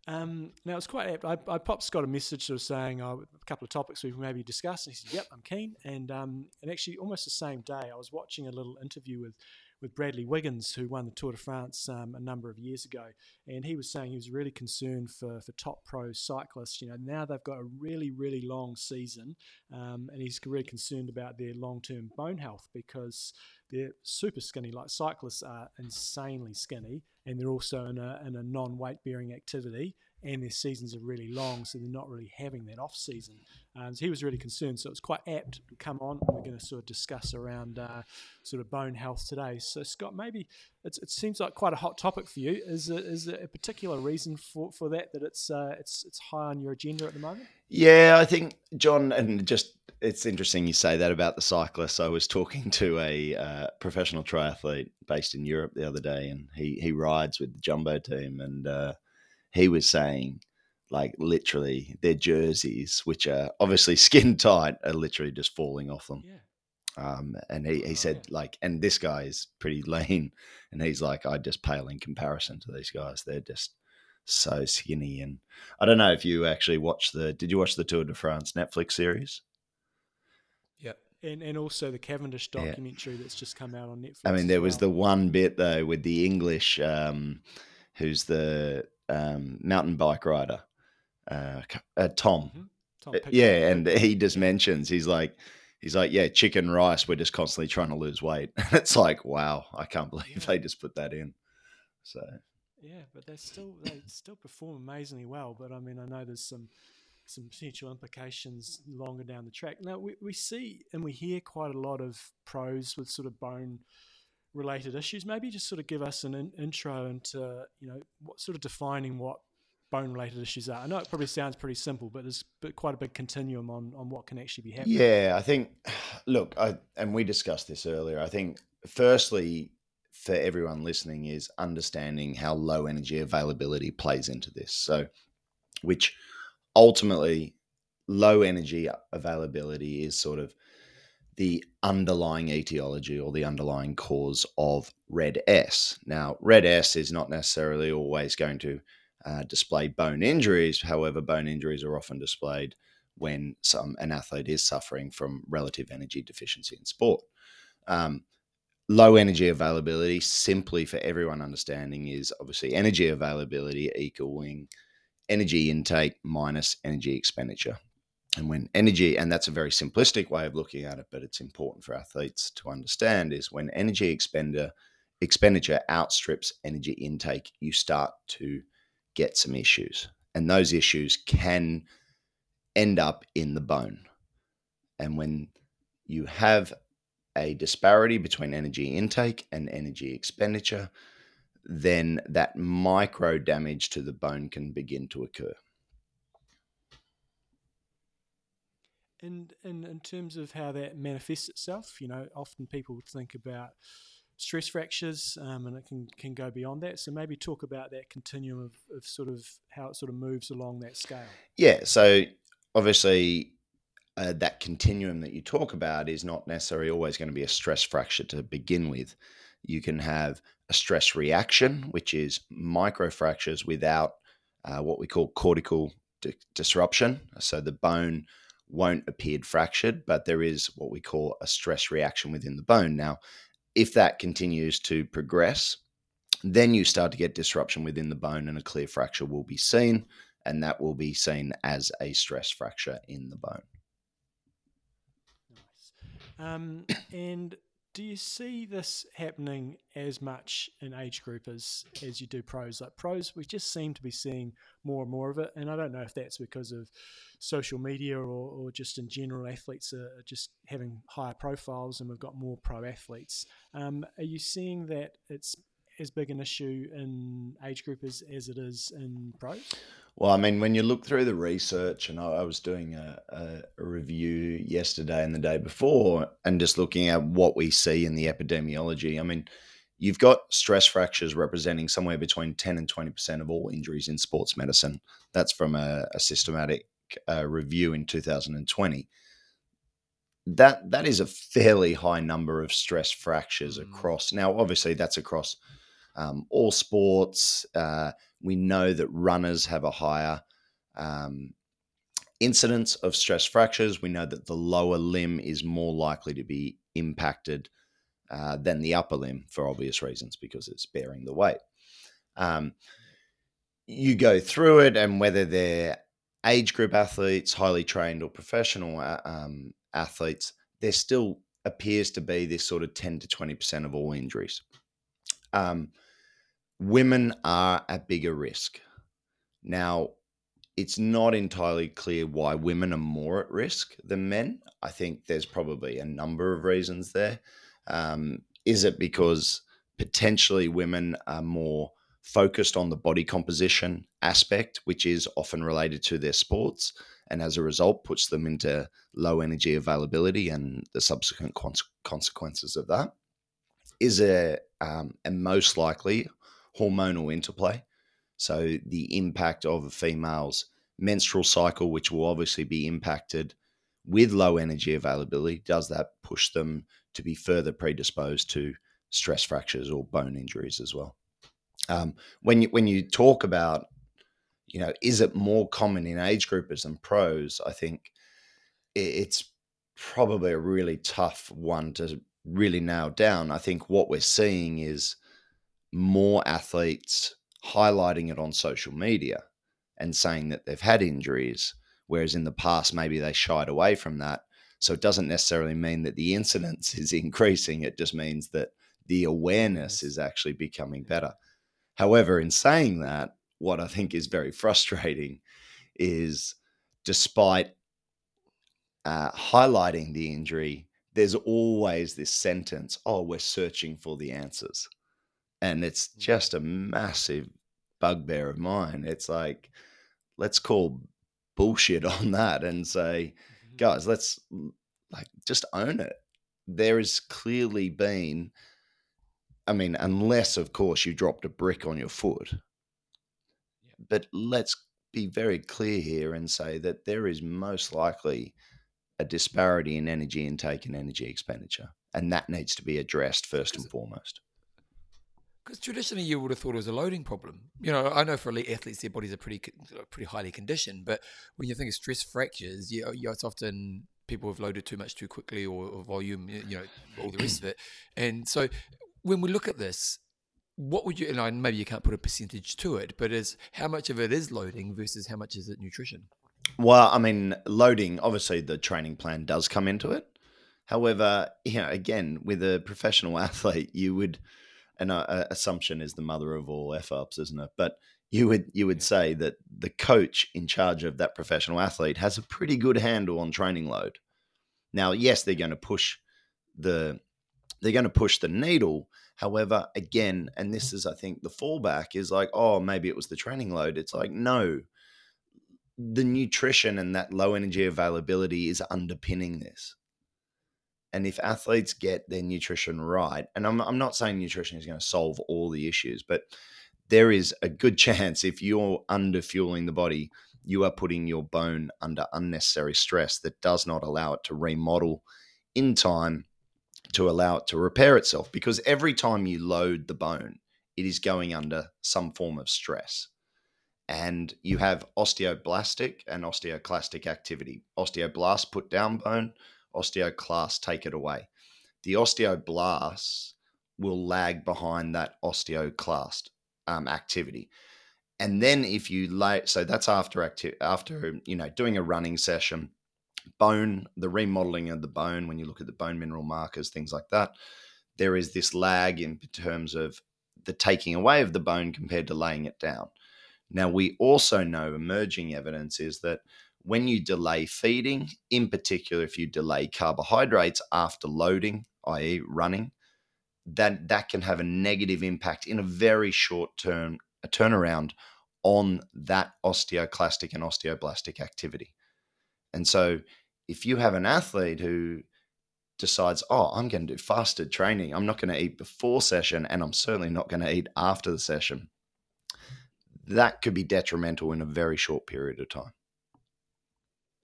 Um, now it's quite apt. I, I popped Scott a message sort of saying oh, a couple of topics we can maybe discuss, and he said, "Yep, I'm keen." And um, and actually, almost the same day, I was watching a little interview with with Bradley Wiggins, who won the Tour de France um, a number of years ago, and he was saying he was really concerned for for top pro cyclists. You know, now they've got a really really long season, um, and he's really concerned about their long term bone health because they're super skinny. Like cyclists are insanely skinny, and they're also in a in a non weight bearing activity, and their seasons are really long, so they're not really having that off season. Um, so he was really concerned. So it's quite apt to come on. We're going to sort of discuss around uh, sort of bone health today. So Scott, maybe it seems like quite a hot topic for you. Is it, is there a particular reason for, for that that it's uh, it's it's high on your agenda at the moment? Yeah, I think John, and just it's interesting you say that about the cyclists. I was talking to a uh, professional triathlete based in Europe the other day, and he he rides with the jumbo team, and uh, he was saying like literally their jerseys, which are obviously skin tight, are literally just falling off them. Yeah. Um, and he, he Oh, said like, and this guy is pretty lean, and he's like, I just pale in comparison to these guys. They're just so skinny. And I don't know if you actually watched the. Did you watch the Tour de France Netflix series? And and also the Cavendish Yeah. documentary that's just come out on Netflix. I mean, there was the one bit though with the English, um, who's the um, mountain bike rider, uh, uh, Tom. Tom Uh. Yeah, and he just mentions he's like, he's like, yeah, chicken rice. We're just constantly trying to lose weight. it's like, wow, I can't believe Yeah. they just put that in. So Yeah, but they still they still perform amazingly well. But I mean, I know there's some some potential implications longer down the track. Now we, we see and we hear quite a lot of pros with sort of bone related issues. Maybe just sort of give us an in, intro into you know what sort of defining what bone related issues are. I know it probably sounds pretty simple, but there's quite a big continuum on on what can actually be happening. yeah, I think. Look, I and we discussed this earlier. I think firstly. For everyone listening, is understanding how low energy availability plays into this. So, which ultimately, low energy availability is sort of the underlying etiology or the underlying cause of RED-S. Now, RED-S is not necessarily always going to uh, display bone injuries. However, bone injuries are often displayed when some an athlete is suffering from relative energy deficiency in sport. Um, low energy availability, simply for everyone understanding, is obviously energy availability equaling energy intake minus energy expenditure. And when energy, and that's a very simplistic way of looking at it, but it's important for athletes to understand, is when energy expender, expenditure outstrips energy intake, you start to get some issues. And those issues can end up in the bone. And when you have a disparity between energy intake and energy expenditure, then that micro damage to the bone can begin to occur. And, and in terms of how that manifests itself, you know, often people think about stress fractures um, and it can, can go beyond that. So maybe talk about that continuum of, of sort of how it sort of moves along that scale. Yeah. So obviously, uh, that continuum that you talk about is not necessarily always going to be a stress fracture to begin with. You can have a stress reaction, which is microfractures without uh, what we call cortical di- disruption. So the bone won't appear fractured, but there is what we call a stress reaction within the bone. Now, if that continues to progress, then you start to get disruption within the bone and a clear fracture will be seen, and that will be seen as a stress fracture in the bone. Nice. Um, and do you see this happening as much in age group as, you do pros? Like pros, we just seem to be seeing more and more of it. And I don't know if that's because of social media or, or just in general, athletes are just having higher profiles and we've got more pro athletes. Um, are you seeing that it's as big an issue in age group as, as it is in pros? Well, I mean, when you look through the research, and I, I was doing a, a, a review yesterday and the day before, and just looking at what we see in the epidemiology, I mean, you've got stress fractures representing somewhere between 10 and 20% of all injuries in sports medicine. That's from a, a systematic uh, review in 2020. That that is a fairly high number of stress fractures Mm. across. Now, obviously, that's across um, all sports. Uh, we know that runners have a higher um, incidence of stress fractures. We know that the lower limb is more likely to be impacted uh, than the upper limb for obvious reasons because it's bearing the weight. Um, you go through it, and whether they're age group athletes, highly trained, or professional uh, um, athletes, there still appears to be this sort of 10 to 20% of all injuries. Um, women are at bigger risk. Now, it's not entirely clear why women are more at risk than men. I think there's probably a number of reasons there. Um, is it because potentially women are more focused on the body composition aspect, which is often related to their sports, and as a result puts them into low energy availability and the subsequent cons- consequences of that? Is it, um, and most likely, hormonal interplay? So the impact of a female's menstrual cycle, which will obviously be impacted with low energy availability, does that push them to be further predisposed to stress fractures or bone injuries as well? Um, when you when you talk about, you know, is it more common in age groupers than pros? I think it's probably a really tough one to really nail down. I think what we're seeing is more athletes highlighting it on social media and saying that they've had injuries, whereas in the past maybe they shied away from that. So it doesn't necessarily mean that the incidence is increasing. It just means that the awareness is actually becoming better. However, in saying that, what I think is very frustrating is despite uh, highlighting the injury, there's always this sentence, oh, we're searching for the answers. And it's mm. just a massive bugbear of mine. It's like, let's call bullshit on that and say, mm-hmm. guys, let's like just own it. There has clearly been, I mean, unless of course you dropped a brick on your foot, but let's be very clear here and say that there is most likely a disparity in energy intake and energy expenditure. And that needs to be addressed first and foremost. Because traditionally, you would have thought it was a loading problem. You know, I know for elite athletes, their bodies are pretty pretty highly conditioned. But when you think of stress fractures, you know, it's often people have loaded too much too quickly or, or volume, you know, all the rest of it. And so when we look at this, what would you, and maybe you can't put a percentage to it, but is how much of it is loading versus how much is it nutrition? Well, I mean, loading, obviously, the training plan does come into it. However, you know, again, with a professional athlete, you would, and uh, assumption is the mother of all f ups, isn't it? But you would you would say that the coach in charge of that professional athlete has a pretty good handle on training load. Now, yes, they're going to push the they're going to push the needle. However, again, and this is I think the fallback is like, oh, maybe it was the training load. It's like no, the nutrition and that low energy availability is underpinning this. And if athletes get their nutrition right, and I'm, I'm not saying nutrition is going to solve all the issues, but there is a good chance if you're under fueling the body, you are putting your bone under unnecessary stress that does not allow it to remodel in time to allow it to repair itself. Because every time you load the bone, it is going under some form of stress and you have osteoblastic and osteoclastic activity. Osteoblast put down bone, osteoclast take it away. The osteoblast will lag behind that osteoclast um, activity. And then if you lay, so that's after acti- after you know doing a running session, bone, the remodeling of the bone. When you look at the bone mineral markers, things like that, there is this lag in terms of the taking away of the bone compared to laying it down. Now, we also know emerging evidence is that when you delay feeding, in particular, if you delay carbohydrates after loading, i.e., running, that that can have a negative impact in a very short term a turnaround on that osteoclastic and osteoblastic activity. And so, if you have an athlete who decides, oh, I'm going to do fasted training, I'm not going to eat before session, and I'm certainly not going to eat after the session that could be detrimental in a very short period of time.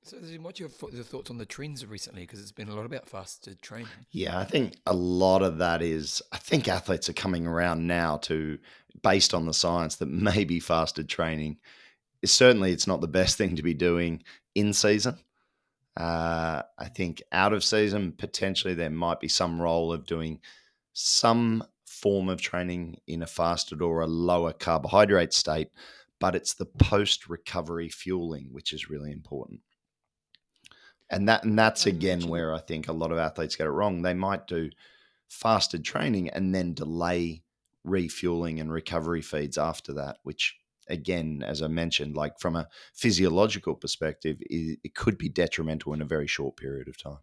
So, what's your, thoughts on the trends recently? Because it's been a lot about fasted training. Yeah, I think a lot of that is, I think athletes are coming around now to, based on the science, that maybe fasted training is certainly it's not the best thing to be doing in season. Uh, I think out of season, potentially there might be some role of doing some form of training in a fasted or a lower carbohydrate state, but it's the post recovery fueling which is really important. And that and that's again where I think a lot of athletes get it wrong. They might do fasted training and then delay refueling and recovery feeds after that, which again, as I mentioned, like from a physiological perspective, it, it could be detrimental in a very short period of time.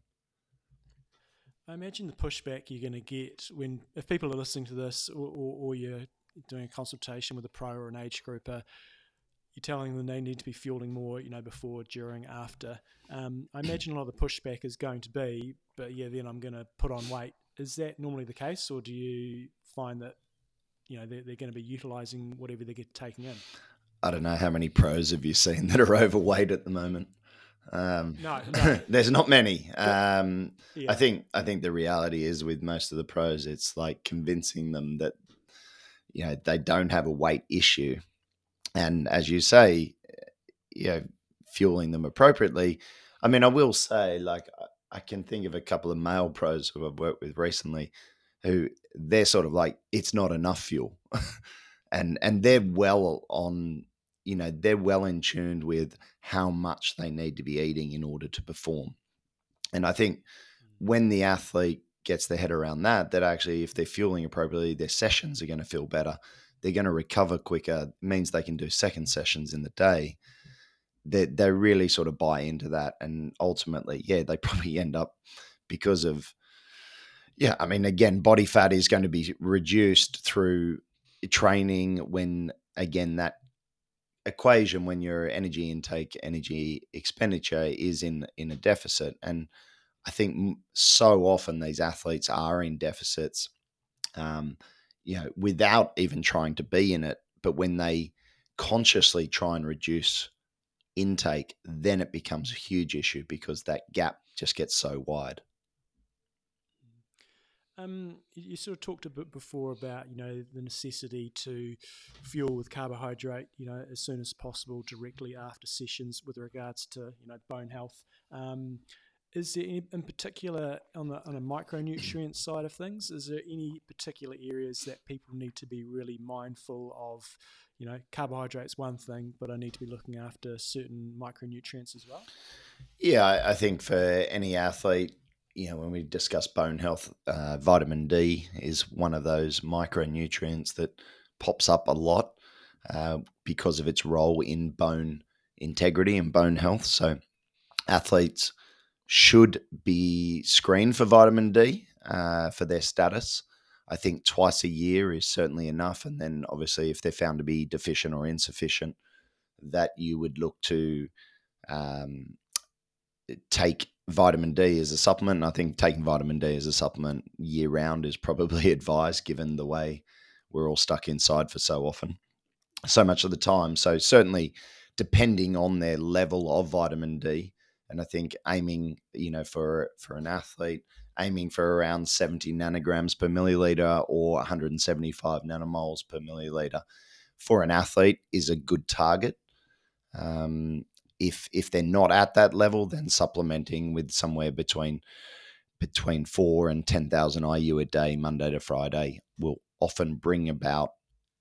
I imagine the pushback you're going to get when if people are listening to this, or, or, or you're doing a consultation with a pro or an age grouper, you're telling them they need to be fueling more, you know, before, during, after. Um, I imagine a lot of the pushback is going to be, but yeah, then I'm going to put on weight. Is that normally the case, or do you find that you know they're, they're going to be utilizing whatever they get taken in? I don't know how many pros have you seen that are overweight at the moment. Um, No, no. there's not many. Um, Yeah. I think I think the reality is with most of the pros, it's like convincing them that you know they don't have a weight issue, and as you say, you know, fueling them appropriately. I mean, I will say, like, I- can think of a couple of male pros who I've worked with recently, who they're sort of like, it's not enough fuel, and and they're well on, you know, they're well in tuned with how much they need to be eating in order to perform, and I think mm. when the athlete gets their head around that, that actually, if they're fueling appropriately, their sessions are going to feel better. They're going to recover quicker. Means they can do second sessions in the day. They they really sort of buy into that, and ultimately, yeah, they probably end up because of yeah. I mean, again, body fat is going to be reduced through training when again that equation when your energy intake energy expenditure is in in a deficit and I think so often these athletes are in deficits, um, you know, without even trying to be in it. But when they consciously try and reduce intake, then it becomes a huge issue because that gap just gets so wide. Um, you sort of talked a bit before about you know the necessity to fuel with carbohydrate you know as soon as possible directly after sessions with regards to you know bone health. Um, is there any, in particular on the on a micronutrient side of things? Is there any particular areas that people need to be really mindful of? You know, carbohydrates one thing, but I need to be looking after certain micronutrients as well. Yeah, I, think for any athlete, you know, when we discuss bone health, uh, vitamin D is one of those micronutrients that pops up a lot uh, because of its role in bone integrity and bone health. So, athletes should be screened for vitamin D uh, for their status. I think twice a year is certainly enough. And then, obviously, if they're found to be deficient or insufficient, that you would look to um, take vitamin D as a supplement. And I think taking vitamin D as a supplement year round is probably advised given the way we're all stuck inside for so often, so much of the time. So, certainly, depending on their level of vitamin D, and I think aiming, you know, for for an athlete, aiming for around 70 nanograms per milliliter or 175 nanomoles per milliliter for an athlete is a good target. Um, if if they're not at that level, then supplementing with somewhere between between four and ten thousand IU a day, Monday to Friday, will often bring about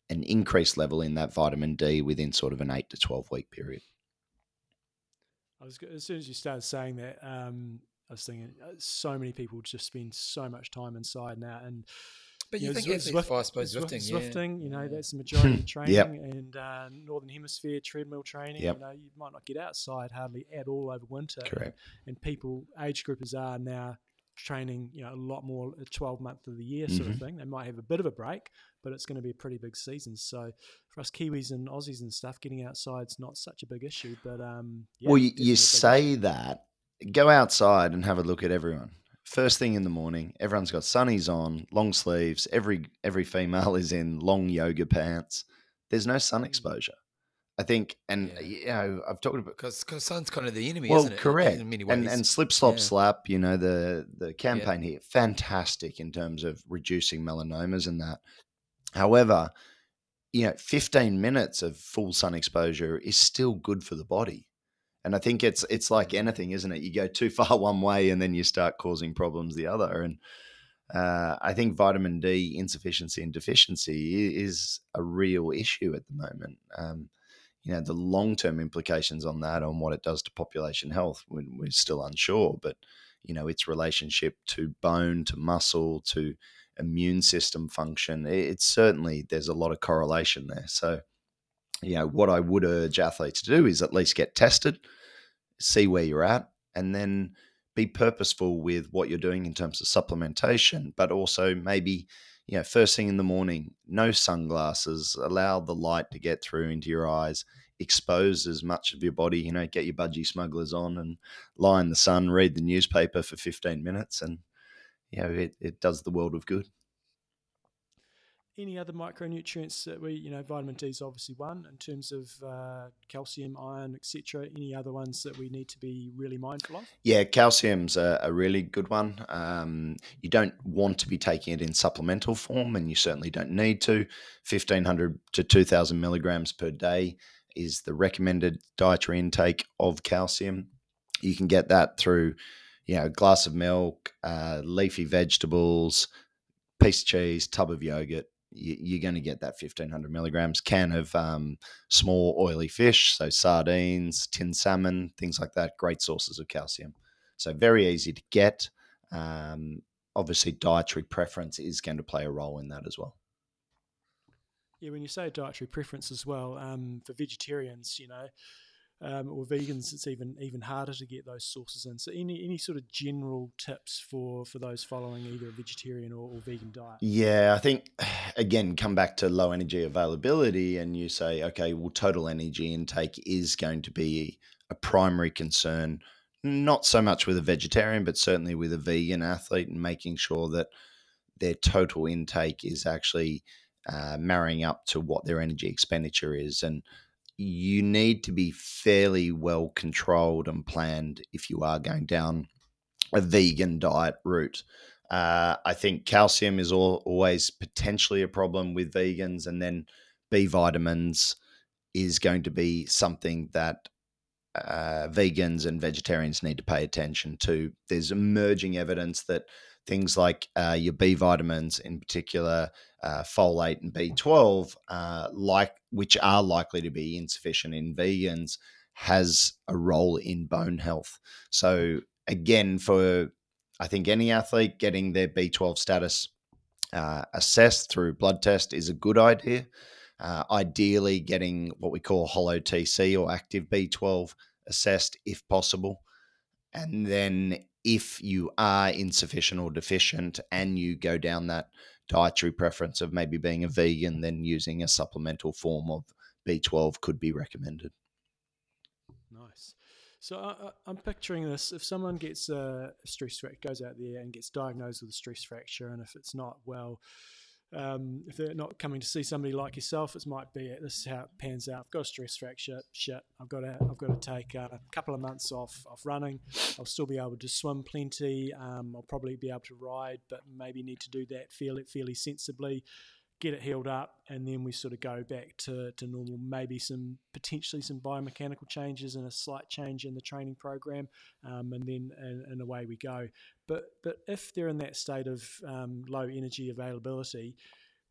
an increased level in that vitamin D within sort of an eight to twelve week period. I was as soon as you started saying that, um, I was thinking uh, so many people just spend so much time inside now, and But you know, think Zwi- athletes, Zwift- oh, I suppose Zwift- Zwifting, yeah. Zwifting, you know, Yeah. that's the majority of training, Yep. and uh, northern hemisphere treadmill training. Yep. You know, you might not get outside hardly at all over winter. Correct. And people, age groupers are now training, you know, a lot more 12 month of the year sort Mhm. of thing. They might have a bit of a break, but it's going to be a pretty big season. So for us Kiwis and Aussies and stuff, getting outside's not such a big issue. But um, yeah, well, you, you say issue. that. Go outside and have a look at everyone. First thing in the morning, everyone's got sunnies on, long sleeves. Every every female is in long yoga pants. There's no sun Mm. exposure. I think, and Yeah. you know, I've talked about Because sun's kind of the enemy, well, isn't it? correct, and and slip slop Yeah. slap. You know the the campaign here, fantastic in terms of reducing melanomas and that. However, you know, 15 minutes of full sun exposure is still good for the body. And I think it's it's like anything, isn't it? You go too far one way and then you start causing problems the other. And uh, I think vitamin D insufficiency and deficiency is a real issue at the moment. Um, you know, the long term implications on that, on what it does to population health, we're, still unsure. But you know, its relationship to bone, to muscle, to immune system function, it's certainly there's a lot of correlation there. So, you know, what I would urge athletes to do is at least get tested, see where you're at, and then be purposeful with what you're doing in terms of supplementation, but also maybe, you know, first thing in the morning, no sunglasses, allow the light to get through into your eyes, expose as much of your body, you know, get your budgie smugglers on and lie in the sun, read the newspaper for 15 minutes, and, you know, it, it does the world of good. Any other micronutrients that we, you know, vitamin D is obviously one in terms of uh, calcium, iron, etc. Any other ones that we need to be really mindful of? Yeah, calcium's a, a really good one. Um, you don't want to be taking it in supplemental form, and you certainly don't need to. 1500 to 2000 milligrams per day is the recommended dietary intake of calcium. You can get that through, you know, a glass of milk, uh, leafy vegetables, piece of cheese, tub of yogurt, you, are going to get that 1500 milligrams. Can of um, small oily fish, so sardines, tinned salmon, things like that. Great sources of calcium. So very easy to get. Um, obviously, dietary preference is going to play a role in that as well. Yeah, when you say dietary preference as well, um, for vegetarians, you know, um, or vegans, it's even even harder to get those sources in. So, any any sort of general tips for for those following either a vegetarian or, or vegan diet? Yeah, I think again, come back to low energy availability, and you say, okay, well, total energy intake is going to be a primary concern. Not so much with a vegetarian, but certainly with a vegan athlete, and making sure that their total intake is actually uh, marrying up to what their energy expenditure is, and you need to be fairly well controlled and planned if you are going down a vegan diet route. Uh, I think calcium is all, always potentially a problem with vegans, and then B vitamins is going to be something that uh, vegans and vegetarians need to pay attention to. There's emerging evidence that things like uh, your B vitamins, in particular uh, folate and B12, uh, like which are likely to be insufficient in vegans, has a role in bone health. So again, for I think any athlete getting their B12 status uh, assessed through blood test is a good idea. Uh, ideally, getting what we call holoTC or active B12 assessed if possible. And then if you are insufficient or deficient and you go down that dietary preference of maybe being a vegan, then using a supplemental form of B12 could be recommended. Nice. So I, am picturing this: if someone gets a stress fracture, goes out there and gets diagnosed with a stress fracture, and if it's not well um, if they're not coming to see somebody like yourself, it might be this is how it pans out. I've got a stress fracture. Shit, I've got to I've got to take a couple of months off off running. I'll still be able to swim plenty. Um, I'll probably be able to ride, but maybe need to do that fairly fairly sensibly get it healed up, and then we sort of go back to, to normal. Maybe some potentially some biomechanical changes and a slight change in the training program, um, and then and, and, away we go. But but if they're in that state of um, low energy availability,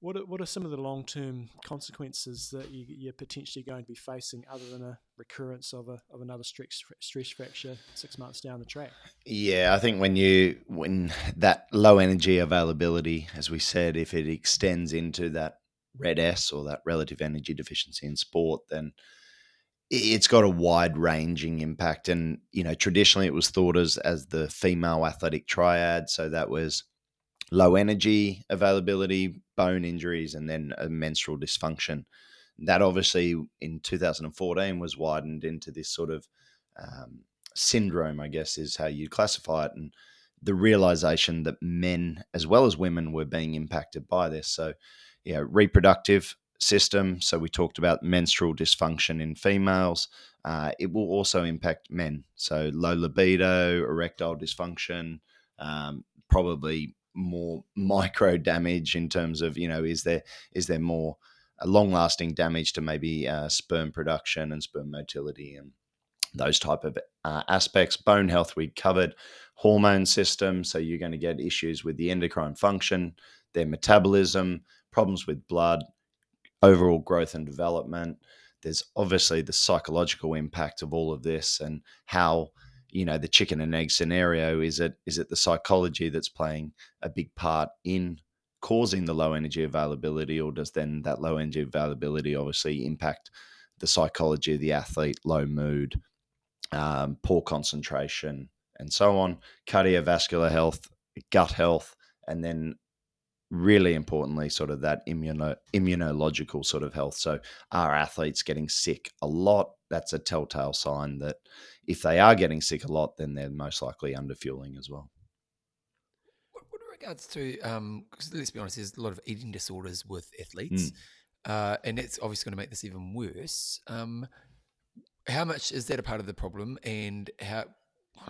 what are, what are some of the long term consequences that you, are potentially going to be facing other than a recurrence of a of another stress stress fracture six months down the track? Yeah, I think when you when that low energy availability, as we said, if it extends into that RED-S or that relative energy deficiency in sport, then it's got a wide ranging impact. And you know, traditionally it was thought as as the female athletic triad, so that was low energy availability, bone injuries, and then a menstrual dysfunction. That obviously in 2014 was widened into this sort of um, syndrome, I guess is how you classify it. And the realization that men as well as women were being impacted by this. So, yeah, reproductive system. So, we talked about menstrual dysfunction in females. Uh, it will also impact men. So, low libido, erectile dysfunction, um, probably more micro damage in terms of you know is there is there more uh, long lasting damage to maybe uh, sperm production and sperm motility and those type of uh, aspects? Bone health we covered hormone system so you're going to get issues with the endocrine function their metabolism problems with blood overall growth and development. There's obviously the psychological impact of all of this and how you know the chicken and egg scenario is it is it the psychology that's playing a big part in causing the low energy availability or does then that low energy availability obviously impact the psychology of the athlete low mood um, poor concentration and so on cardiovascular health gut health and then really importantly sort of that immuno, immunological sort of health? So are athletes getting sick a lot that's a telltale sign that if they are getting sick a lot then they're most likely under fueling as well what, what regards to, um, let's be honest, there's a lot of eating disorders with athletes, uh, and it's obviously going to make this even worse. Um, how much is that a part of the problem, and how,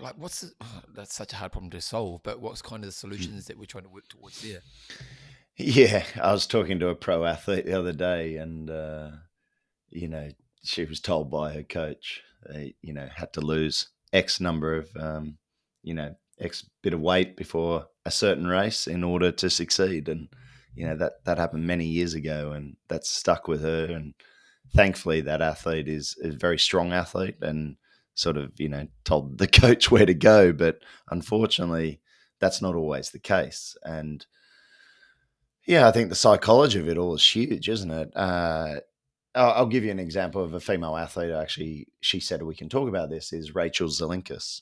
like, what's the, that's such a hard problem to solve? But what's kind of the solutions that we're trying to work towards there? Yeah, I was talking to a pro athlete the other day, and uh, you know, she was told by her coach, they, you know, had to lose X number of, um, you know, X bit of weight before a certain race in order to succeed, and you know that that happened many years ago, and that's stuck with her. And thankfully, that athlete is, is a very strong athlete, and sort of you know told the coach where to go, but unfortunately, that's not always the case, and yeah, I think the psychology of it all is huge, isn't it? Uh, I'll, I'll give you an example of a female athlete. Actually, she said we can talk about this. Is Rachel Zilinskas?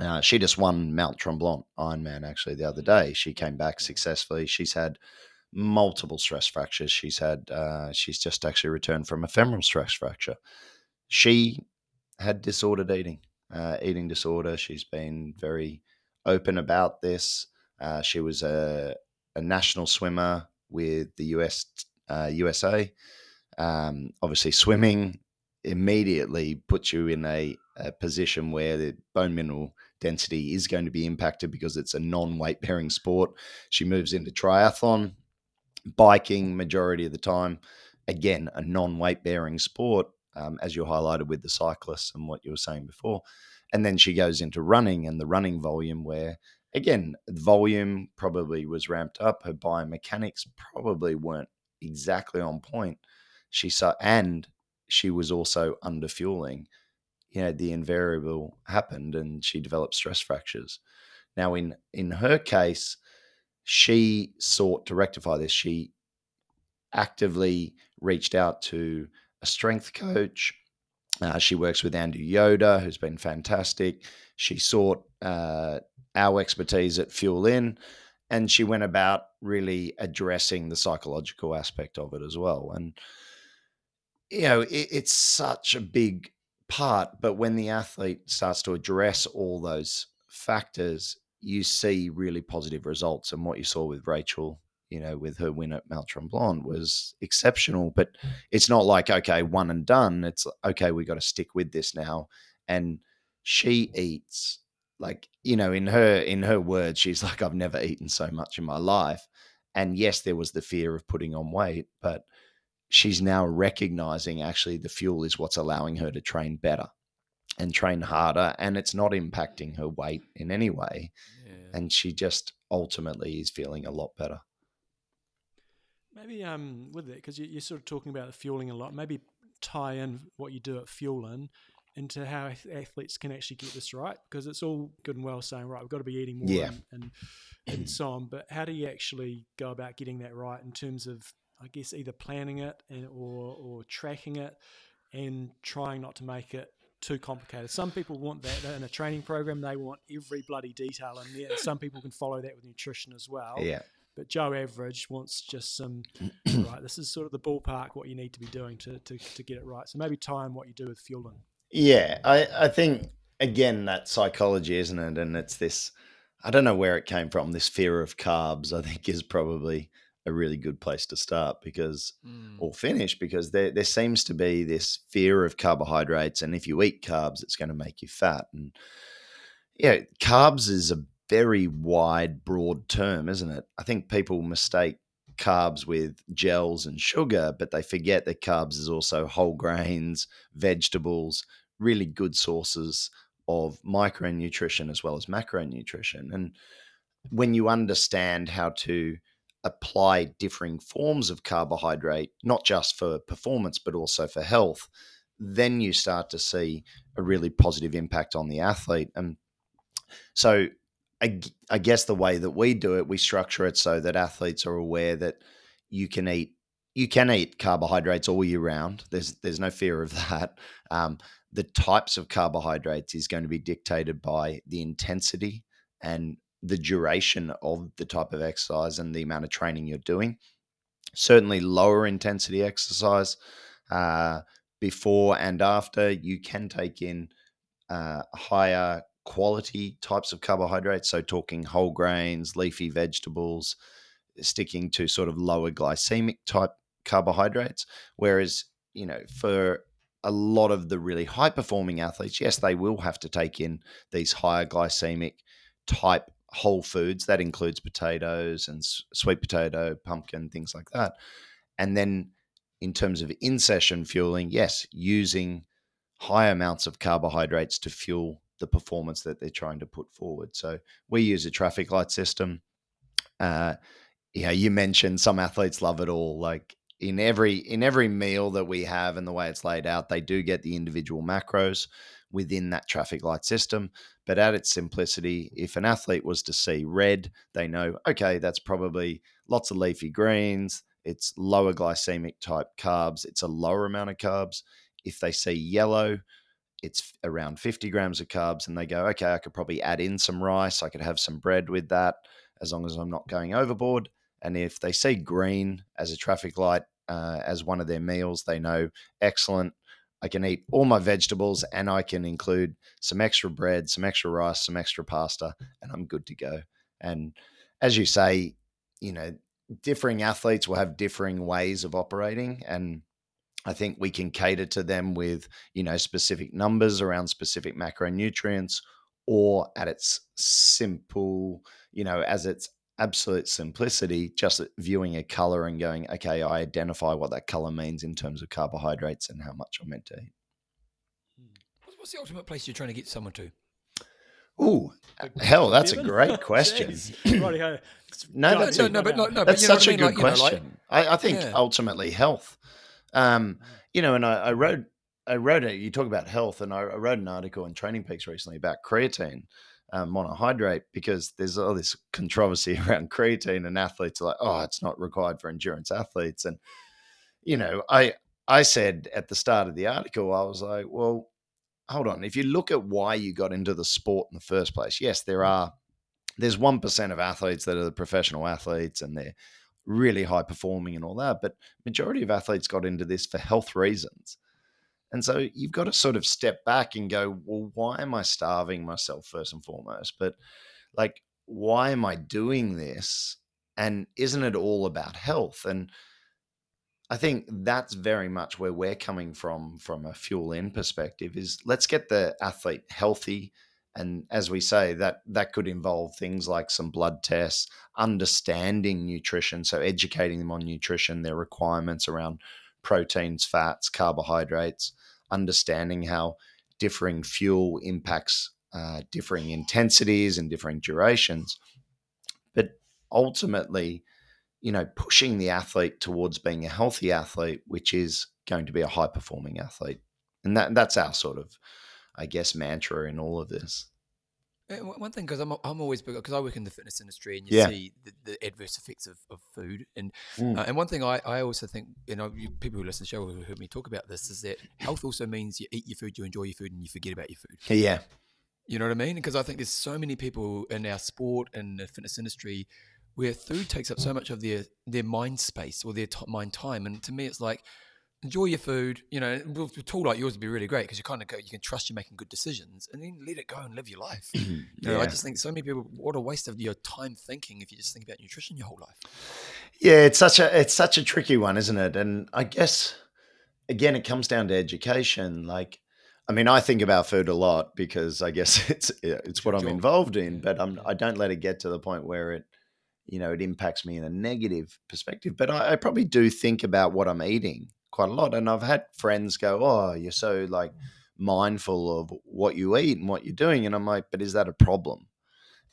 Uh, she just won Mont Tremblant Ironman actually the other day. She came back successfully. She's had multiple stress fractures. She's had uh, she's just actually returned from a femoral stress fracture. She had disordered eating, uh, eating disorder. She's been very open about this. Uh, she was a a national swimmer with the US uh, USA. Um, obviously, swimming immediately puts you in a, a, position where the bone mineral density is going to be impacted because it's a non-weight bearing sport. She moves into triathlon, biking majority of the time. Again, a non-weight bearing sport, um, as you highlighted with the cyclists and what you were saying before. And then she goes into running and the running volume where again, volume probably was ramped up. Her biomechanics probably weren't exactly on point. She saw, and she was also under fueling. You know, the invariable happened, and she developed stress fractures. Now, in in her case, she sought to rectify this. She actively reached out to a strength coach. Uh, she works with Andrew Yoder, who's been fantastic. She sought uh, our expertise at Fuelin, and she went about really addressing the psychological aspect of it as well. And you know, it, it's such a big part, but when the athlete starts to address all those factors, you see really positive results. And what you saw with Rachel, you know, with her win at Mont Tremblant was exceptional. But hmm. it's not like okay, one and done. It's okay, we got to stick with this now. And she eats like you know in her in her words she's like i've never eaten so much in my life and yes there was the fear of putting on weight but she's now recognizing actually the fuel is what's allowing her to train better and train harder and it's not impacting her weight in any way yeah. and she just ultimately is feeling a lot better maybe um with it because you, are sort of talking about the fueling a lot maybe tie in what you do at Fuelin into how athletes can actually get this right because it's all good and well saying right we've got to be eating more yeah. and, and, and so on but how do you actually go about getting that right in terms of i guess either planning it and, or or tracking it and trying not to make it too complicated some people want that in a training program they want every bloody detail in there some people can follow that with nutrition as well yeah but Joe Average wants just some right. This is sort of the ballpark what you need to be doing to, to, to get it right. So maybe time what you do with fueling. Yeah, I, I think again that psychology, isn't it? And it's this I don't know where it came from, this fear of carbs, I think is probably a really good place to start because mm. or finish because there there seems to be this fear of carbohydrates and if you eat carbs it's going to make you fat and yeah carbs is a very wide broad term isn't it i think people mistake carbs with gels and sugar but they forget that carbs is also whole grains vegetables really good sources of micronutrition as well as macronutrition. And when you understand how to apply differing forms of carbohydrate, not just for performance, but also for health, then you start to see a really positive impact on the athlete. And so, I, I guess the way that we do it, we structure it so that athletes are aware that you can eat you can eat carbohydrates all year round. There's there's no fear of that. Um, the types of carbohydrates is going to be dictated by the intensity and the duration of the type of exercise and the amount of training you're doing. Certainly, lower intensity exercise uh, before and after, you can take in uh, higher quality types of carbohydrates. So, talking whole grains, leafy vegetables, sticking to sort of lower glycemic type carbohydrates. Whereas, you know, for a lot of the really high performing athletes, yes, they will have to take in these higher glycemic type whole foods. That includes potatoes and sweet potato, pumpkin, things like that. And then in terms of in session fueling, yes, using high amounts of carbohydrates to fuel the performance that they're trying to put forward. So we use a traffic light system. Uh, yeah, you mentioned some athletes love it all. Like in every in every meal that we have and the way it's laid out, they do get the individual macros within that traffic light system. But at its simplicity, if an athlete was to see red, they know, okay, that's probably lots of leafy greens, it's lower glycemic type carbs, it's a lower amount of carbs. If they see yellow, it's around 50 grams of carbs, and they go, okay, I could probably add in some rice, I could have some bread with that, as long as I'm not going overboard. And if they see green as a traffic light uh, as one of their meals, they know, excellent, I can eat all my vegetables and I can include some extra bread, some extra rice, some extra pasta, and I'm good to go. And as you say, you know, differing athletes will have differing ways of operating. And I think we can cater to them with, you know, specific numbers around specific macronutrients or at its simple, you know, as its absolute simplicity, just viewing a color and going, okay, I identify what that color means in terms of carbohydrates and how much I'm meant to eat. What's the ultimate place you're trying to get someone to? Ooh, hell, that's a great question. no, that's no, no, but no, no, that's such a good question. I, I, think yeah. ultimately health. Um, you know, and I, I wrote, I wrote it. You talk about health, and I, I wrote an article in Training Peaks recently about creatine, um, monohydrate because there's all this controversy around creatine and athletes are like, oh, it's not required for endurance athletes. And, you know, I, I said at the start of the article, I was like, well, hold on. If you look at why you got into the sport in the first place, yes, there mm. are, there's 1% of athletes that are the professional athletes and they're really high performing and all that. But majority of athletes got into this for health reasons. And so you've got to sort of step back and go, well, why am I starving myself first and foremost? But like, why am I doing this? And isn't it all about health? And I think that's very much where we're coming from, from a Fuelin perspective, is let's get the athlete healthy. And as we say, that that could involve things like some blood tests, understanding nutrition, so educating them on nutrition, their requirements around proteins, fats, carbohydrates, understanding how differing fuel impacts uh, differing intensities and differing durations. But ultimately, you know, pushing the athlete towards being a healthy athlete, which is going to be a high performing athlete. And that that's our sort of, I guess, mantra in all of this. Uh, one thing, because I'm I'm always because I work in the fitness industry, and you yeah. see the, the, adverse effects of, of food, and mm. uh, and one thing I, I also think you know you, people who listen to the show who heard me talk about this is that health also means you eat your food, you enjoy your food, and you forget about your food. Yeah, you know what I mean? Because I think there's so many people in our sport and the fitness industry where food takes up so much of their their mind space or their t- mind time, and to me, it's like enjoy your food. You know, with a tool like yours would be really great because you kind of go, you can trust you're making good decisions, and then let it go and live your life. you know, I just think so many people, what a waste of your time thinking if you just think about nutrition your whole life. Yeah, it's such a it's such a tricky one, isn't it? And I guess again, it comes down to education. Like, I mean, I think about food a lot because I guess it's it's what I'm involved in, but I'm I don't let it get to the point where it you know it impacts me in a negative perspective. But I, I probably do think about what I'm eating quite a lot. And I've had friends go, "Oh, you're so like mm. mindful of what you eat and what you're doing," and I'm like, "But is that a problem?"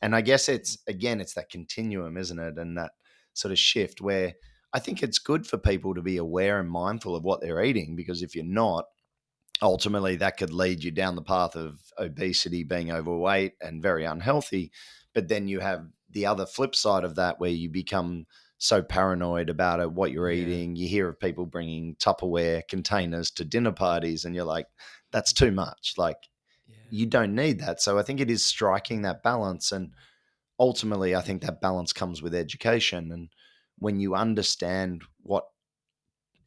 And I guess it's mm. again, it's that continuum, isn't it? And that sort of shift where I think it's good for people to be aware and mindful of what they're eating because if you're not, ultimately that could lead you down the path of obesity, being overweight, and very unhealthy. But then you have the other flip side of that where you become so paranoid about it, what you're yeah. eating. You hear of people bringing Tupperware containers to dinner parties, and you're like, that's too mm. much. Like, yeah. you don't need that. So I think it is striking that balance. And ultimately, I think that balance comes with education. And when you understand what,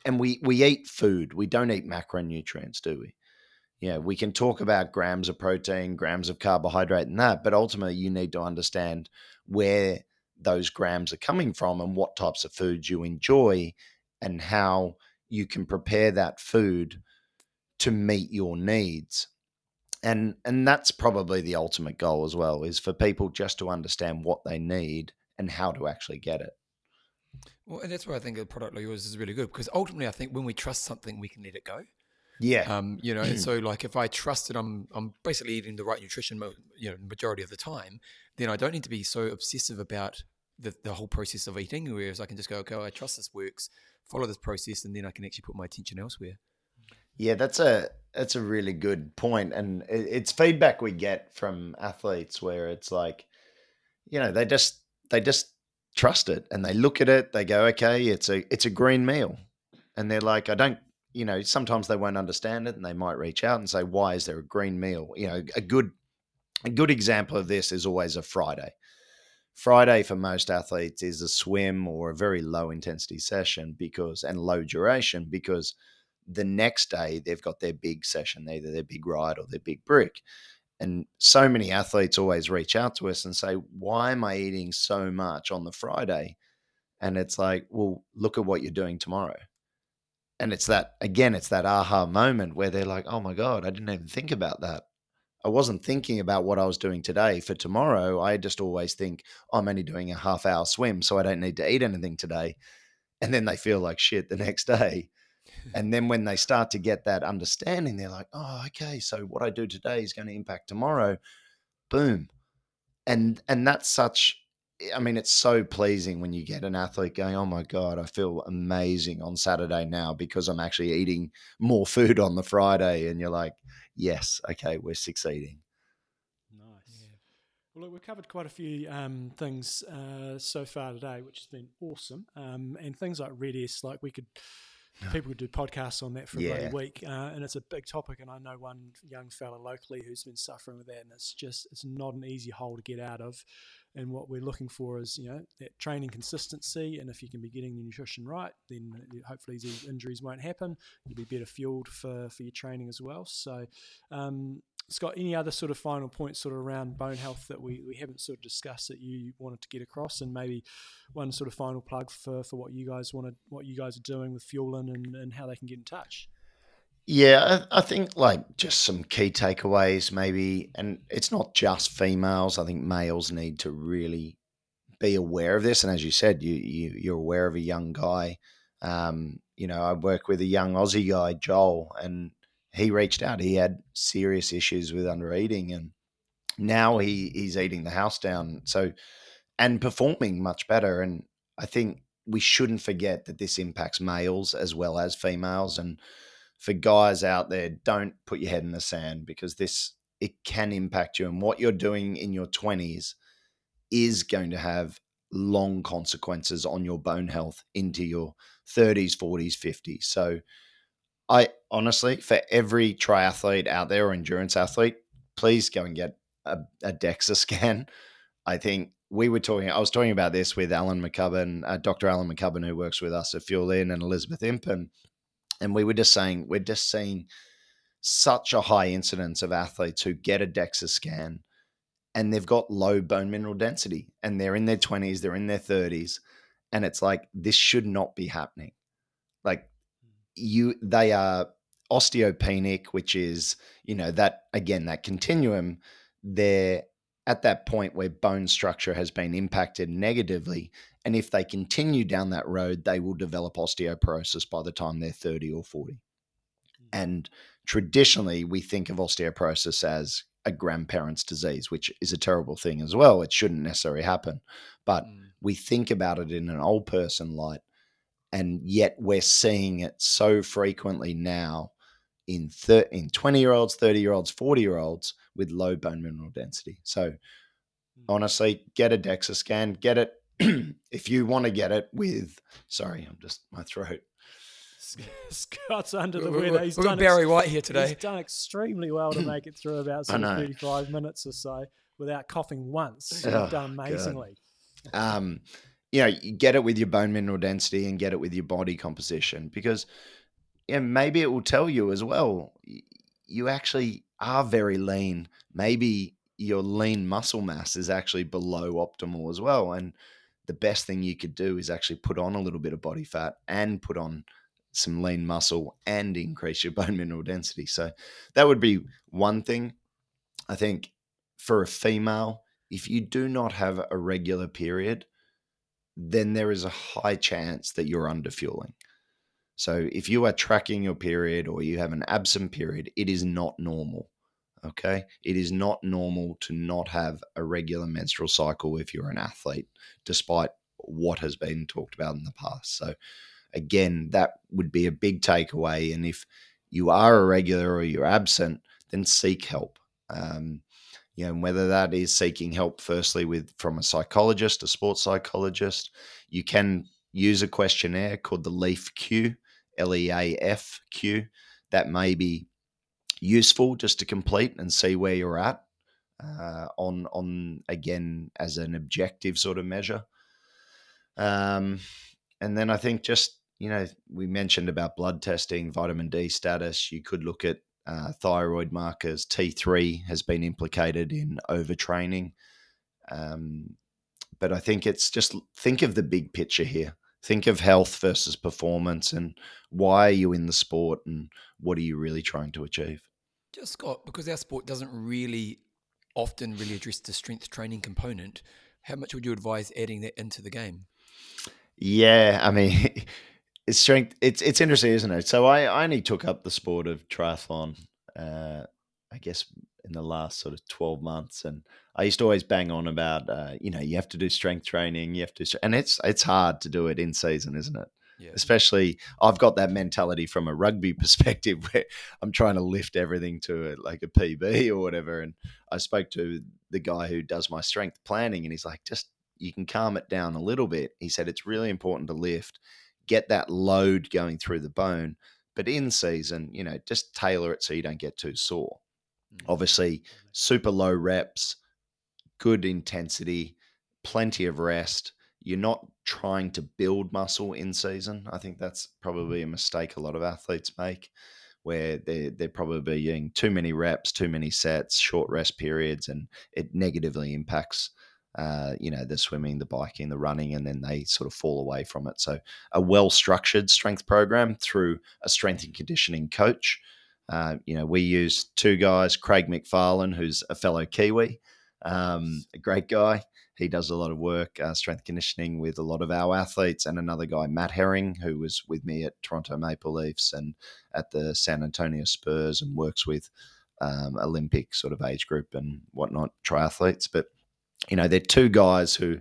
and we, we eat food, we don't eat macronutrients, do we? Yeah, we can talk about grams of protein, grams of carbohydrate, and that, but ultimately, you need to understand where those grams are coming from and what types of foods you enjoy and how you can prepare that food to meet your needs and and that's probably the ultimate goal as well is for people just to understand what they need and how to actually get it Well, and that's where I think a product like yours is really good because ultimately, I think when we trust something, we can let it go. Yeah Um, you know, and so like if I trust that I'm I'm basically eating the right nutrition, mo- you know, majority of the time, then I don't need to be so obsessive about the the whole process of eating. Whereas I can just go, okay, I trust this works, follow this process, and then I can actually put my attention elsewhere. Yeah, that's a that's a really good point, and it, it's feedback we get from athletes where it's like, you know, they just they just trust it and they look at it, they go, okay, it's a it's a green meal, and they're like, I don't, you know, sometimes they won't understand it, and they might reach out and say, why is there a green meal? You know, a good a good example of this is always a Friday. Friday for most athletes is a swim or a very low intensity session because and low duration because the next day they've got their big session, either their big ride or their big brick. And so many athletes always reach out to us and say, Why am I eating so much on the Friday? And it's like, Well, look at what you're doing tomorrow. And it's that, again, it's that aha moment where they're like, Oh my God, I didn't even think about that. I wasn't thinking about what I was doing today for tomorrow. I just always think I'm only doing a half hour swim, so I don't need to eat anything today. And then they feel like shit the next day. And then when they start to get that understanding, they're like, oh, okay, so what I do today is going to impact tomorrow. Boom. And and that's such I mean, it's so pleasing when you get an athlete going, oh my God, I feel amazing on Saturday now because I'm actually eating more food on the Friday. And you're like, yes, okay, we're succeeding. Nice. Well, look, we've covered quite a few um, things uh, so far today, which has been awesome. Um, and things like RED-S, like we could, people could do podcasts on that for a Yeah. bloody week, uh, and it's a big topic. And I know one young fella locally who's been suffering with that, and it's just it's not an easy hole to get out of. And what we're looking for is, you know, that training consistency. And if you can be getting the nutrition right, then hopefully these injuries won't happen. You'll be better fueled for, for your training as well. So, um, Scott, any other sort of final points sort of around bone health that we, we haven't sort of discussed that you wanted to get across, and maybe one sort of final plug for, for what you guys wanted, what you guys are doing with Fuelin and, and how they can get in touch. Yeah, I, I think like just some key takeaways, maybe, and it's not just females. I think males need to really be aware of this. And as you said, you, you you're aware of a young guy. Um, you know, I work with a young Aussie guy, Joel, and he reached out. He had serious issues with undereating, and now he he's eating the house down. So and performing much better. And I think we shouldn't forget that this impacts males as well as females. And for guys out there, don't put your head in the sand because this it can impact you. And what you're doing in your twenties is going to have long consequences on your bone health into your 30s, 40s, 50s. So I honestly, for every triathlete out there or endurance athlete, please go and get a, a DEXA scan. I think we were talking, I was talking about this with Alan McCubbin, uh, Dr. Alan McCubbin, who works with us at Fuelin and Elizabeth Impen. And we were just saying, we're just seeing such a high incidence of athletes who get a DEXA scan and they've got low bone mineral density and they're in their 20s, they're in their 30s. And it's like, this should not be happening. Like, you, they are osteopenic, which is, you know, that again, that continuum, they're at that point where bone structure has been impacted negatively. And if they continue down that road, they will develop osteoporosis by the time they're 30 or 40. And traditionally, we think of osteoporosis as a grandparent's disease, which is a terrible thing as well. It shouldn't necessarily happen. But Mm. we think about it in an old person light. And yet we're seeing it so frequently now in thir- in 20 year olds, 30 year olds, 40 year olds with low bone mineral density. So honestly, get a DEXA scan, get it if you want to get it with sorry, I'm just my throat. Scott's under the We- we- weather. He's We've got done Barry ex- White here today. He's done extremely well to make it through about sort of 35 minutes or so without coughing once. So Oh, You've done God. amazingly. um, you know, you get it with your bone mineral density and get it with your body composition because yeah, maybe it will tell you as well. you actually are very lean. Maybe your lean muscle mass is actually below optimal as well. And the best thing you could do is actually put on a little bit of body fat and put on some lean muscle and increase your bone mineral density. So that would be one thing. I think for a female, if you do not have a regular period, then there is a high chance that you're underfueling. So if you are tracking your period or you have an absent period, it is not normal. Okay. It is not normal to not have a regular menstrual cycle if you're an athlete, despite what has been talked about in the past. So, again, that would be a big takeaway. And if you are irregular or you're absent, then seek help. Um, you know, whether that is seeking help firstly with from a psychologist, a sports psychologist, you can use a questionnaire called the LEAF-Q, L E A F Q. That may be useful just to complete and see where you're at uh, on on again as an objective sort of measure. Um, and then I think just you know we mentioned about blood testing, vitamin D status. You could look at uh, thyroid markers. T3 has been implicated in overtraining. Um, but I think it's just think of the big picture here. Think of health versus performance and why are you in the sport and what are you really trying to achieve? Just Scott, because our sport doesn't really often really address the strength training component, how much would you advise adding that into the game? Yeah, I mean, it's strength. It's it's interesting, isn't it? So I, I only took up the sport of triathlon, uh, I guess, in the last sort of twelve months, and I used to always bang on about, uh, you know, you have to do strength training, you have to, and it's it's hard to do it in season, isn't it? Yeah. Especially, I've got that mentality from a rugby perspective where I'm trying to lift everything to a, like a PB or whatever. And I spoke to the guy who does my strength planning, and he's like, just you can calm it down a little bit. He said it's really important to lift get that load going through the bone. But in season, you know, just tailor it so you don't get too sore. Mm-hmm. Obviously, super low reps, good intensity, plenty of rest. You're not trying to build muscle in season. I think that's probably a mistake a lot of athletes make, where they're, they're probably doing too many reps, too many sets, short rest periods, and it negatively impacts uh, you know, the swimming, the biking, the running, and then they sort of fall away from it. So, a well structured strength program through a strength and conditioning coach. Uh, you know, we use two guys, Craig McFarlane, who's a fellow Kiwi, um, a great guy. He does a lot of work, uh, strength conditioning with a lot of our athletes, and another guy, Matt Herring, who was with me at Toronto Maple Leafs and at the San Antonio Spurs and works with um, Olympic sort of age group and whatnot triathletes. But you know, they're two guys who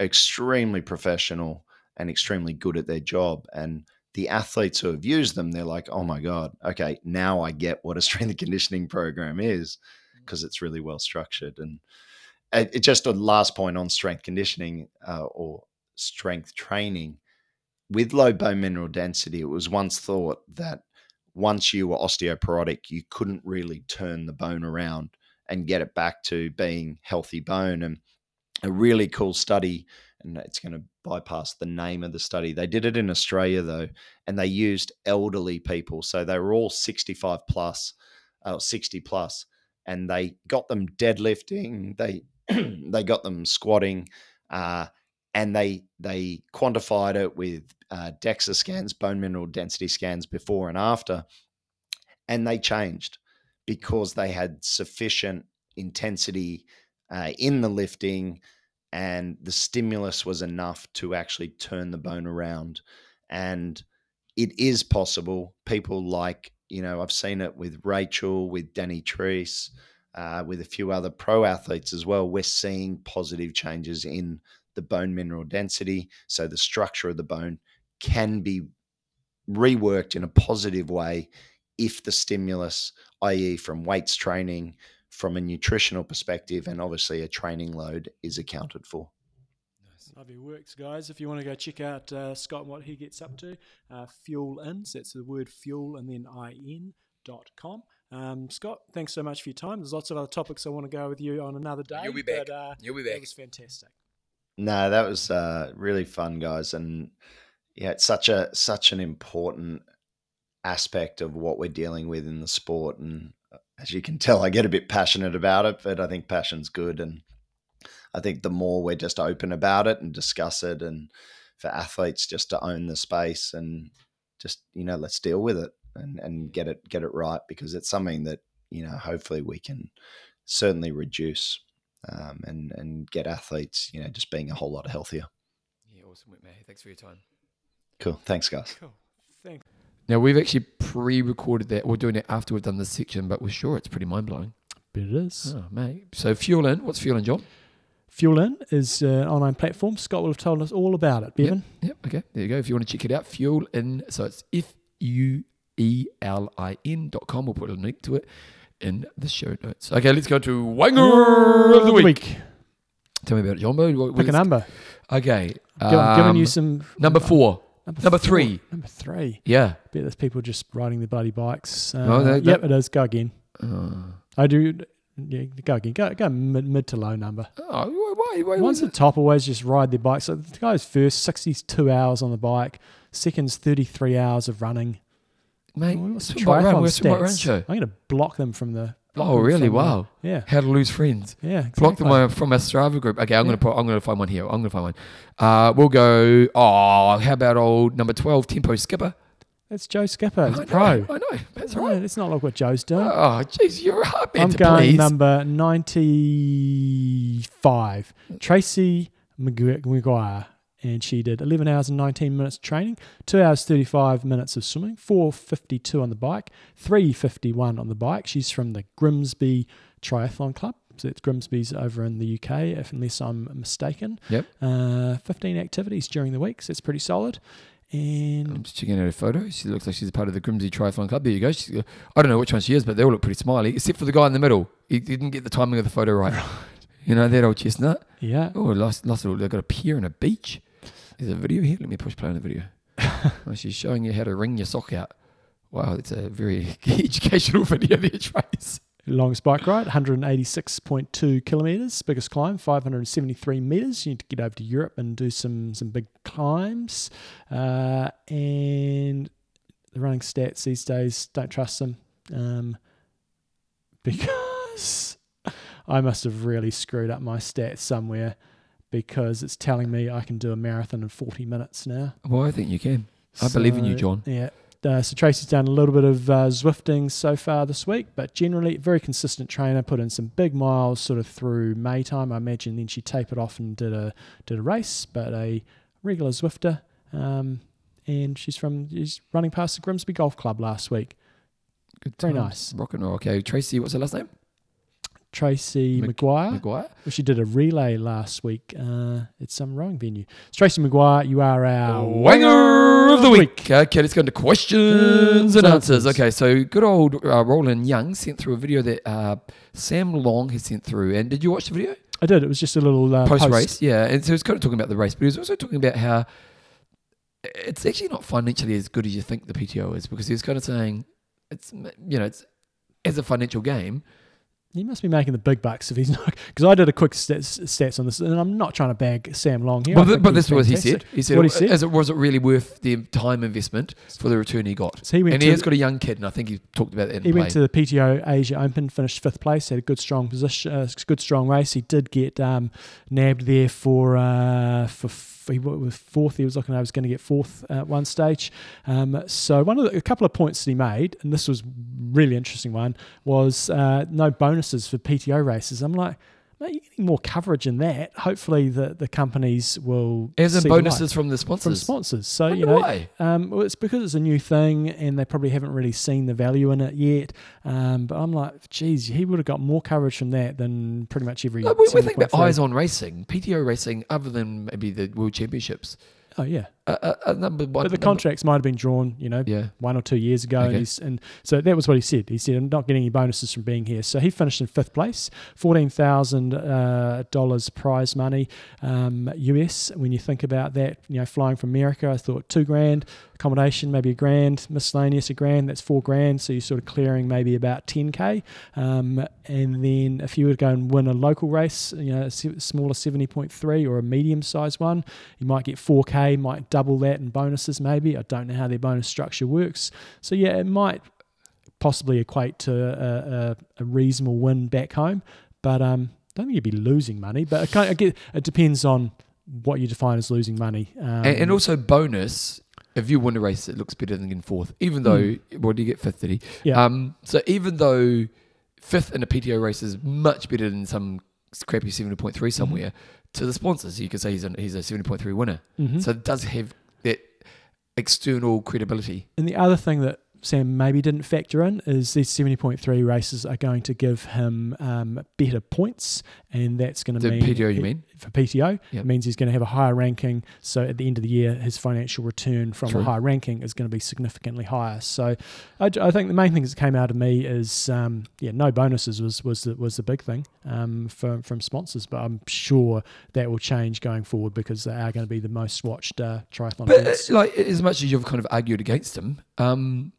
are extremely professional and extremely good at their job. And the athletes who have used them, they're like, oh my God, okay, now I get what a strength and conditioning program is because mm. it's really well structured. And it, just a last point on strength conditioning uh, or strength training with low bone mineral density, it was once thought that once you were osteoporotic, you couldn't really turn the bone around and get it back to being healthy bone. And a really cool study, and it's going to bypass the name of the study. They did it in Australia though, and they used elderly people. So they were all 65 plus, uh, 60 plus, and they got them deadlifting. They they got them squatting, uh, and they they quantified it with uh, DEXA scans, bone mineral density scans before and after, and they changed because they had sufficient intensity uh, in the lifting and the stimulus was enough to actually turn the bone around. And it is possible. People like, you know, I've seen it with Rachel, with Danny Treese, uh, with a few other pro athletes as well. We're seeing positive changes in the bone mineral density. So the structure of the bone can be reworked in a positive way if the stimulus, i.e., from weights training, from a nutritional perspective, and obviously a training load is accounted for. Nice. Lovely works, guys. If you want to go check out uh, Scott and what he gets up to, uh, Fuelin, so that's the word fuel and then in.com. Um, Scott, thanks so much for your time. There's lots of other topics I want to go with you on another day. You'll be back. But, uh, You'll be back. It was fantastic. No, that was uh, really fun, guys, and yeah, it's such a such an important aspect of what we're dealing with in the sport. And as you can tell, I get a bit passionate about it, but I think passion's good. And I think the more we're just open about it and discuss it, and for athletes just to own the space and just you know let's deal with it and and get it get it right because it's something that you know hopefully we can certainly reduce um, and and get athletes you know just being a whole lot healthier. Yeah, awesome, Whitman. Thanks for your time. Cool. Thanks, guys. Cool. Thanks. Now we've actually pre-recorded that. We're doing it after we've done this section, but we're sure it's pretty mind-blowing. But it is. Oh, mate. So Fuelin. What's Fuelin, John? Fuelin is uh, an online platform. Scott will have told us all about it, Bevan. Yep. Okay. There you go. If you want to check it out, Fuelin. So it's F U E L I N dot com. We'll put a link to it in the show notes. Okay, let's go to Wanger of the week. Tell me about it, John. Pick a number. Okay. Gi- giving you um, some number four. Number, number three. Number three. Yeah. Bet there's people just riding their bloody bikes. Uh, No, they- yep, it is. Go again. Uh, I do. Yeah, go again. Go, go mid, mid to low number. oh, why? Why? why Ones at the top always just ride their bike. So the guy's first 62 hours on the bike. Second's 33 hours of running. Mate, Oh, what's the triathlon We're a run stats? I'm going to block them from the. Oh, really? the- Wow. yeah. How to lose friends. Yeah. Block them exactly. from our Strava group. Okay, I'm Yeah. gonna put. I'm gonna find one here. I'm gonna find one. Uh, we'll go. Oh, how about old number twelve, Tempo Skipper? It's Joe Skipper. He's I a know, pro. I know. That's No, right. let's not like what Joe's doing. Oh, jeez, you're up. I'm going please. number 95. Tracy Maguire. And she did 11 hours and 19 minutes training, 2 hours 35 minutes of swimming, 452 on the bike, 351 on the bike. She's from the Grimsby Triathlon Club. So it's Grimsby's over in the UK, if unless I'm mistaken. Yep. Uh, 15 activities during the week, so it's pretty solid. And I'm just checking out her photo. She looks like she's a part of the Grimsby Triathlon Club. There you go. She's, uh, I don't know which one she is, but they all look pretty smiley, except for the guy in the middle. He didn't get the timing of the photo right. You know that old chestnut. yeah, Oh, lost, lost it all. They've got a pier and a beach. There's a video here. Let me push play on the video. oh, she's showing you how to wring your sock out. Wow, it's a very educational video there, Trace. Longest bike ride, 186.2 kilometers. Biggest climb, 573 meters. You need to get over to Europe and do some some big climbs. Uh, and the running stats these days, don't trust them um, because I must have really screwed up my stats somewhere because it's telling me I can do a marathon in 40 minutes now. Well, I think you can. I believe in you, John. Yeah. Uh, so Tracy's done a little bit of uh, Zwifting so far this week, but generally very consistent trainer. Put in some big miles sort of through May time, I imagine. Then she tapered off and did a did a race, but a regular Zwifter. Um, and she's from she's running past the Grimsby Golf Club last week. Good Very times. nice. Rock and roll. Okay, Tracy, what's her last name? Tracy Mc- Maguire. Maguire. Well, she did a relay last week uh, at some rowing venue. It's Tracy McGuire, You are our Wanger of the week. Okay, let's go into questions and answers. Okay, so good old uh, Roland Young sent through a video that uh, Sam Long has sent through. And did you watch the video? I did. It was just a little uh, post race, yeah. And so he's kind of talking about the race, but he was also talking about how it's actually not financially as good as you think the PTO is because he was kind of saying it's you know it's as a financial game. He must be making the big bucks if he's not. Because I did a quick stats, stats on this, and I'm not trying to bag Sam Long here. Well, but this was what he said. He said, What he said? Is it, was it really worth the time investment for the return he got? So he went And he has got a young kid, and I think he talked about that in he play. went to the PTO Asia Open, finished fifth place, had a good strong position, uh, good strong race. He did get um, nabbed there for uh, for he was fourth. He was looking, I was going to get fourth at one stage. Um, so one of the, a couple of points that he made, and this was really interesting one, was uh, no bonuses for PTO races. I'm like. Mate, you're getting more coverage in that. Hopefully, the, the companies will as in see the light bonuses from the sponsors. from sponsors. So you know, why? um, well, it's because it's a new thing, and they probably haven't really seen the value in it yet. Um, but I'm like, geez, he would have got more coverage from that than pretty much every. No, we, we think about eyes on racing, PTO racing, other than maybe the World Championships. Oh yeah, number one. but the number- contracts might have been drawn, you know, Yeah. one or two years ago, Okay. and, he's, and so that was what he said. He said, "I'm not getting any bonuses from being here." So he finished in fifth place, fourteen thousand uh, dollars prize money, um, US. When you think about that, you know, flying from America, I thought two grand accommodation, maybe a grand miscellaneous, a grand. That's four grand. So you're sort of clearing maybe about ten k. Um, and then if you were to go and win a local race, you know, a smaller seventy point three or a medium sized one, you might get four k might double that in bonuses maybe. I don't know how their bonus structure works. So yeah, it might possibly equate to a, a, a reasonable win back home, but um, I don't think you'd be losing money. But it, kind of, I get, it depends on what you define as losing money. Um, and, and also bonus. If you win a race, it looks better than getting fourth. Even though, what do you get fifth? Did he? Hmm. Yeah. Um, so even though fifth in a PTO race is much better than some crappy seventy point three somewhere, to the sponsors, you could say he's a, he's a seventy point three winner. mhm. So it does have that external credibility. And the other thing that Sam maybe didn't factor in is these 70.3 races are going to give him um, better points, and that's going to The mean PTO, you mean? for PTO. Yep. It means he's going to have a higher ranking. So at the end of the year, his financial return from True. a high ranking is going to be significantly higher. So I, I think the main things that came out of me is um, yeah, no bonuses was was the, was the big thing um, from from sponsors, but I'm sure that will change going forward because they are going to be the most watched uh, triathlon But uh, events. like, as much as you've kind of argued against them. um,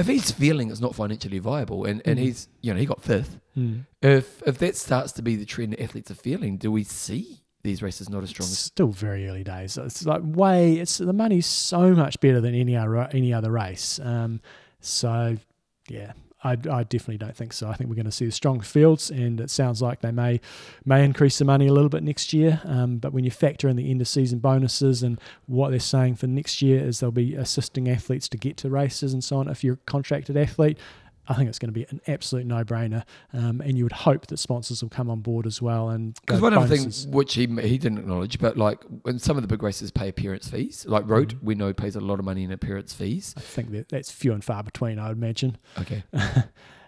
if he's feeling it's not financially viable, and, and Mhm. he's you know he got fifth, Hmm. if if that starts to be the trend that athletes are feeling, do we see these races not as strong It's as? still very early days. It's like way. It's the money's so much better than any other any other race. Um, so yeah, I, I definitely don't think so. I think we're going to see the strong fields, and it sounds like they may may increase the money a little bit next year. Um, but when you factor in the end of season bonuses and what they're saying for next year is they'll be assisting athletes to get to races and so on. If you're a contracted athlete. I think it's going to be an absolute no-brainer, um, and you would hope that sponsors will come on board as well. And Because one of the things which he he didn't acknowledge, but like when some of the big races pay appearance fees, like Roth, we know pays a lot of money in appearance fees. I think that that's few and far between. I would imagine. Okay,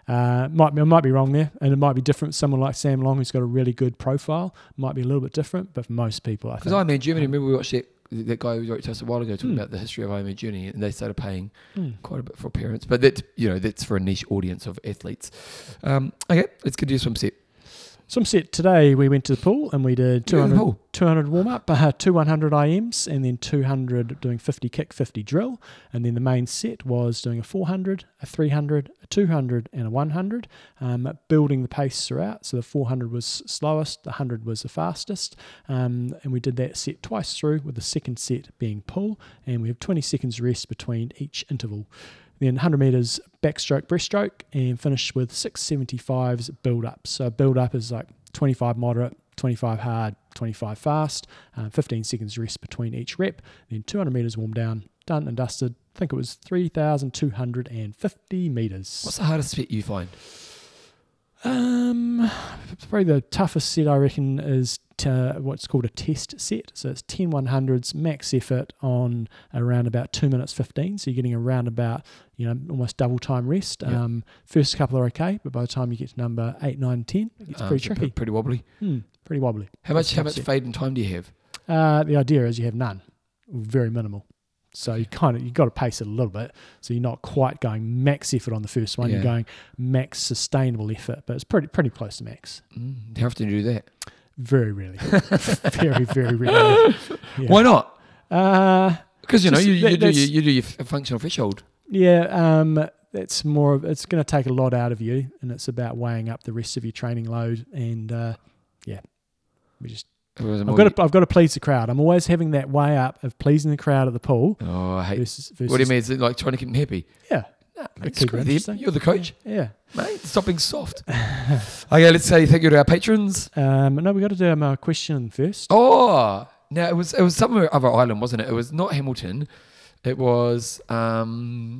Uh, might be, I might be wrong there, and it might be different. Someone like Sam Long, who's got a really good profile, might be a little bit different. But for most people, I think. because think. Ironman Germany, remember we watched that that guy who wrote to us a while ago talking Hmm. about the history of Ironman Germany, and they started paying Hmm. quite a bit for appearance, but that you know that's for a niche audience of athletes. Um, okay, let's get to some set. Swim set today, we went to the pool and we did You go to the 200, pool. 200 warm up, uh, two 100 IMs, and then 200 doing 50 kick, 50 drill. And then the main set was doing a 400, a 300, a 200, and a 100, um, building the pace throughout. So the 400 was slowest, the 100 was the fastest. Um, and we did that set twice through, with the second set being pull. And we have 20 seconds rest between each interval. Then 100 meters backstroke, breaststroke, and finish with 675s build up. So build up is like 25 moderate, 25 hard, 25 fast, uh, 15 seconds rest between each rep. Then 200 meters warm down, done and dusted. I think it was 3,250 meters. What's the hardest set you find? Um, probably the toughest set I reckon is to what's called a test set. So it's 10 100s max effort on around about two minutes 15. So you're getting around about you know almost double time rest. Yeah. Um, first couple are okay, but by the time you get to number eight, nine, 10, it gets Um, pretty tricky. pretty wobbly. Hmm, pretty wobbly. How much? How much fade in time do you have? Uh, the idea is you have none, very minimal. So you kind of you got to pace it a little bit. So you're not quite going max effort on the first one. You're going max sustainable effort, but it's pretty pretty close to max. Mm, how often do you do that? Very rarely. very, very rarely. Yeah. Why not? Uh, Because you know you, you that- do your, you do your functional threshold. yeah, um, that's more of it's going to take a lot out of you, and it's about weighing up the rest of your training load. And uh, yeah, we just I've got, to, I've got to please the crowd. I'm always having that weigh up of pleasing the crowd at the pool Oh, I hate. versus, versus What do you mean? Is it like trying to keep them happy? Yeah, Mate, screw them. You're the coach, yeah. mate. Stop being soft. okay, let's say thank you to our patrons. Um, no, we got to do our question first. Oh, now it was it was somewhere other island, wasn't it? It was not Hamilton. It was. um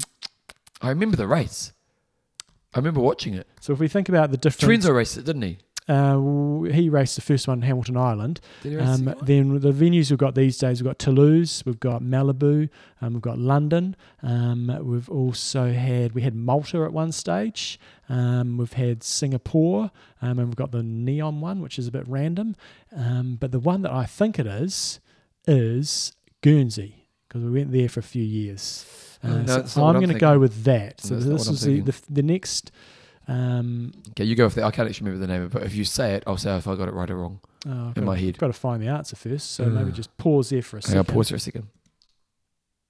I remember the race. I remember watching it. So if we think about the different, Trenzo raced it, didn't he? Uh, he raced the first one in Hamilton Island. Did he race Um, then the venues we've got these days, we've got Toulouse, we've got Malibu, um, we've got London. Um, we've also had we had Malta at one stage. Um, we've had Singapore, um, and we've got the NEOM one, which is a bit random. Um, but the one that I think it is is Guernsey because we went there for a few years. Oh, Uh, no, so it's not what I'm going to go with that. So not this is the, the the next. Um, Okay, you go with that. I can't actually remember the name of it, but if you say it, I'll say if I got it right or wrong. oh, I've In got my head. got to find the answer first. So maybe Uh. just pause there for a second. I'll pause for a second.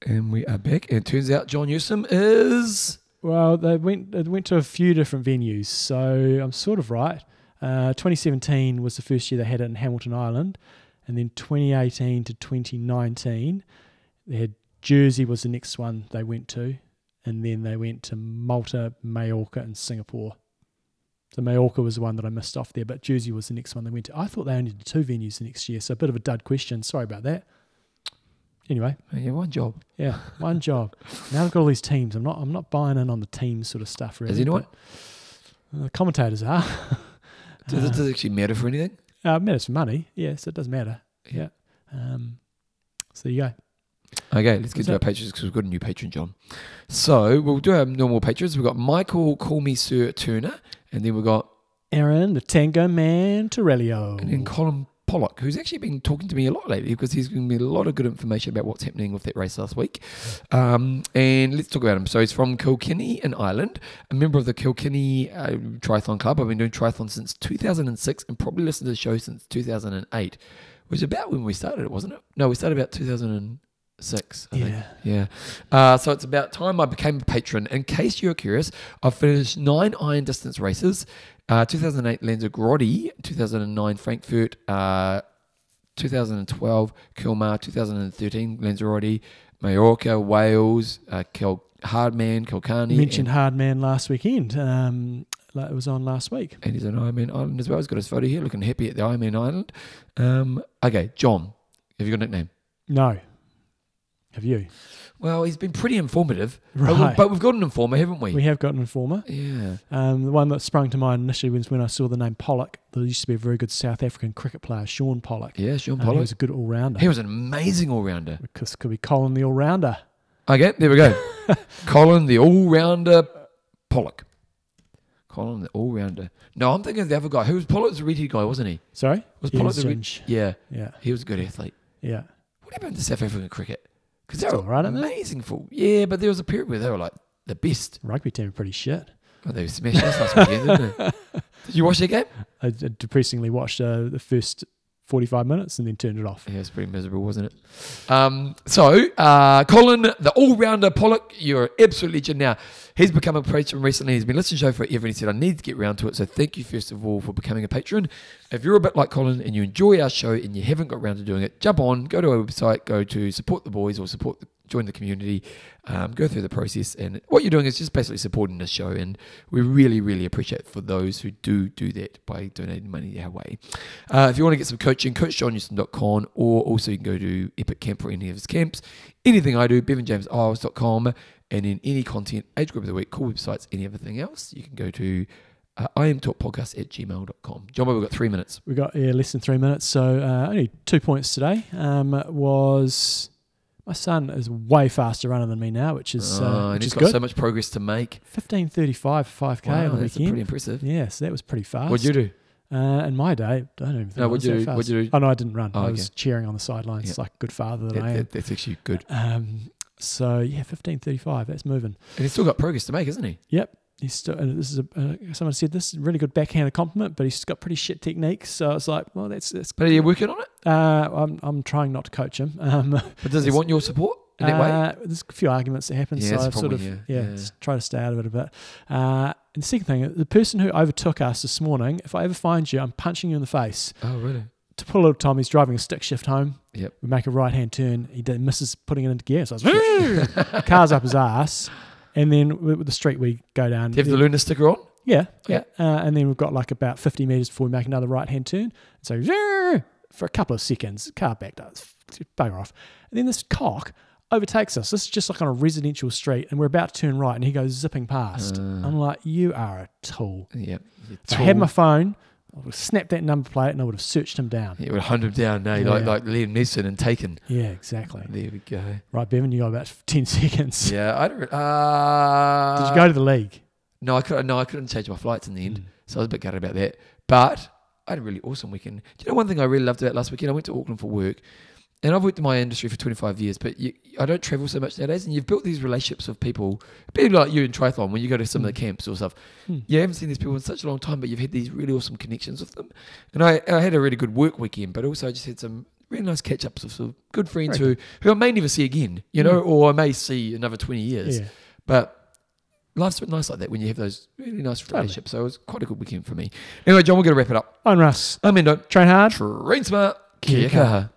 And we are back. And it turns out John Newson is. Well, they went they went to a few different venues, so I'm sort of right. Uh, 2017 was the first year they had it in Hamilton Island. and then 2018 to 2019, they had Jersey was the next one they went to, and then they went to Malta, Majorca, and Singapore. So Majorca was the one that I missed off there, but Jersey was the next one they went to. I thought they only did two venues the next year, so a bit of a dud question. Sorry about that. Anyway, Yeah, one job. yeah, one job. Now they've got all these teams. I'm not. I'm not buying in on the team sort of stuff. Really. Is anyone? but, uh, The commentators are. Does it, does it actually matter for anything? Uh, it matters for money. Yes, it does matter. Yeah. Um, so there you go. Okay, let's get to our patrons because we've got a new patron, John. So we'll do our normal patrons. We've got Michael Call Me Sir Turner, and then we've got Aaron, the Tango Man, Torello. and then Colin Pollock, who's actually been talking to me a lot lately because he's given me a lot of good information about what's happening with that race last week. Um, and let's talk about him. So he's from Kilkenny in Ireland, a member of the Kilkenny uh, Triathlon Club. I've been doing triathlon since 2006 and probably listened to the show since 2008, which is about when we started wasn't it? No, we started about 2006. I think. yeah. Yeah. Uh, so it's about time I became a patron. In case you're curious, I've finished nine iron distance races. Uh, 2008 Lanzarote, 2009 Frankfurt, uh, 2012 Kalmar, 2013 Lanzarote, Majorca, Wales, uh, Kil- Hardman, Killarney. Mentioned and, Hard last weekend. Um, like it was on last week. and he's on Ironman Ireland as well. He's got his photo here, looking happy at the Ironman Ireland. Um, okay, John, have you got a nickname? No. Have you? Well, he's been pretty informative. But, we, Right. but we've got an informer, haven't we? We have got an informer. yeah. Um, the one that sprung to mind initially was when I saw the name Pollock. There used to be a very good South African cricket player, Shaun Pollock. Yeah, Shaun Um, he Pollock. was a good all rounder. He was an amazing all rounder. Because could be Colin the all rounder. Okay, there we go. Colin, the all rounder Pollock. Colin, the all rounder. No, I'm thinking of the other guy. Who was Pollock? Was a redhead guy, wasn't he? Sorry? Was Pollock the red? Yeah, Yeah, he was a good athlete. yeah. What happened to South African cricket? Because they It's were all right, aren't they? amazing for yeah, but there was a period where they were like the best. Rugby team are pretty shit. Oh, they smashed us last weekend, didn't they? Did you watch that game? I depressingly watched uh, the first 45 minutes and then turned it off. Yeah, it was pretty miserable, wasn't it? Um, so, uh, Colin, the all-rounder Pollock, you're absolutely legend now. He's become a patron recently. He's been listening to the show forever, and he said, I need to get round to it. So thank you, first of all, for becoming a patron. If you're a bit like Colin and you enjoy our show and you haven't got round to doing it, jump on, go to our website, go to support the boys or support the, join the community, um, go through the process. And what you're doing is just basically supporting the show. And we really, really appreciate for those who do do that by donating money our way. Uh, if you want to get some coaching, coachjohnnewson.com, or also you can go to Epic Camp or any of his camps. Anything I do, bevanjameseyles.com, and in any content, age group of the week, cool websites, any everything else, you can go to uh, imtalkpodcast at gmail.com. John, we've got three minutes. We've got yeah, less than three minutes, so uh, only two points today. Um, was my son is way faster runner than me now, which is Uh, uh, and which he's is c good. so much progress to make. Fifteen thirty five five k Wow, on the that's weekend. pretty impressive. yeah, so that was pretty fast. What'd you do? Uh, in my day, I don't even think No, I what'd was you that do? fast. What'd you do? Oh no, I didn't run. Oh, I okay. was cheering on the sidelines, Yeah. like good father that That- I am. that- that's actually good. Um, so yeah, fifteen thirty five. That's moving. And he's still got progress to make, isn't he? Yep. He's still, and this is a, uh, someone said this is a really good backhanded compliment, but he's got pretty shit techniques. So it's like, well, that's that's. But are you working on it? Uh, I'm I'm trying not to coach him. Um, But does he want your support in that way? uh, There's a few arguments that happen, Yeah, so I've sort of yeah, yeah, yeah. try to stay out of it a bit. Uh, and the second thing, the person who overtook us this morning, if I ever find you, I'm punching you in the face. Oh, really? To put a little Tom, he's driving a stick shift home. Yep. We make a right hand turn. He misses putting it into gear. So I was cars up his ass. And then with the street we go down. Do you have the Luna sticker on? Yeah, yeah. Uh, and then we've got like about 50 meters before we make another right hand turn. So for a couple of seconds, car backed up, bugger off. And then this cock overtakes us. This is just like on a residential street, and we're about to turn right, and he goes zipping past. Uh. I'm like, you are a tool. Yep. If I had my phone, I would have snapped that number plate and I would have searched him down. It would hunt him down, no, like Yeah. like Liam Neeson and Taken. Yeah, exactly. There we go. Right, Bevan, you got about 10 seconds. Yeah, I don't. Uh, Did you go to the league? No, I couldn't, No, I couldn't change my flights in the end, Mm. so I was a bit gutted about that. But I had a really awesome weekend. Do you know one thing I really loved about last weekend? I went to Auckland for work, and I've worked in my industry for 25 years, but you, I don't travel so much nowadays. And you've built these relationships with people, people like you in triathlon when you go to some of the Mm. camps or stuff. Mm. You haven't seen these people in such a long time, but you've had these really awesome connections with them. And I, I had a really good work weekend, but also I just had some really nice catch ups with some good friends Very who, who I may never see again, you know, or I may see another 20 years. Yeah. But life's nice like that when you have those really nice Totally. relationships. So it was quite a good weekend for me. Anyway, John, we're going to wrap it up. I'm Russ. I'm Endo. Train hard. Train smart. Kia.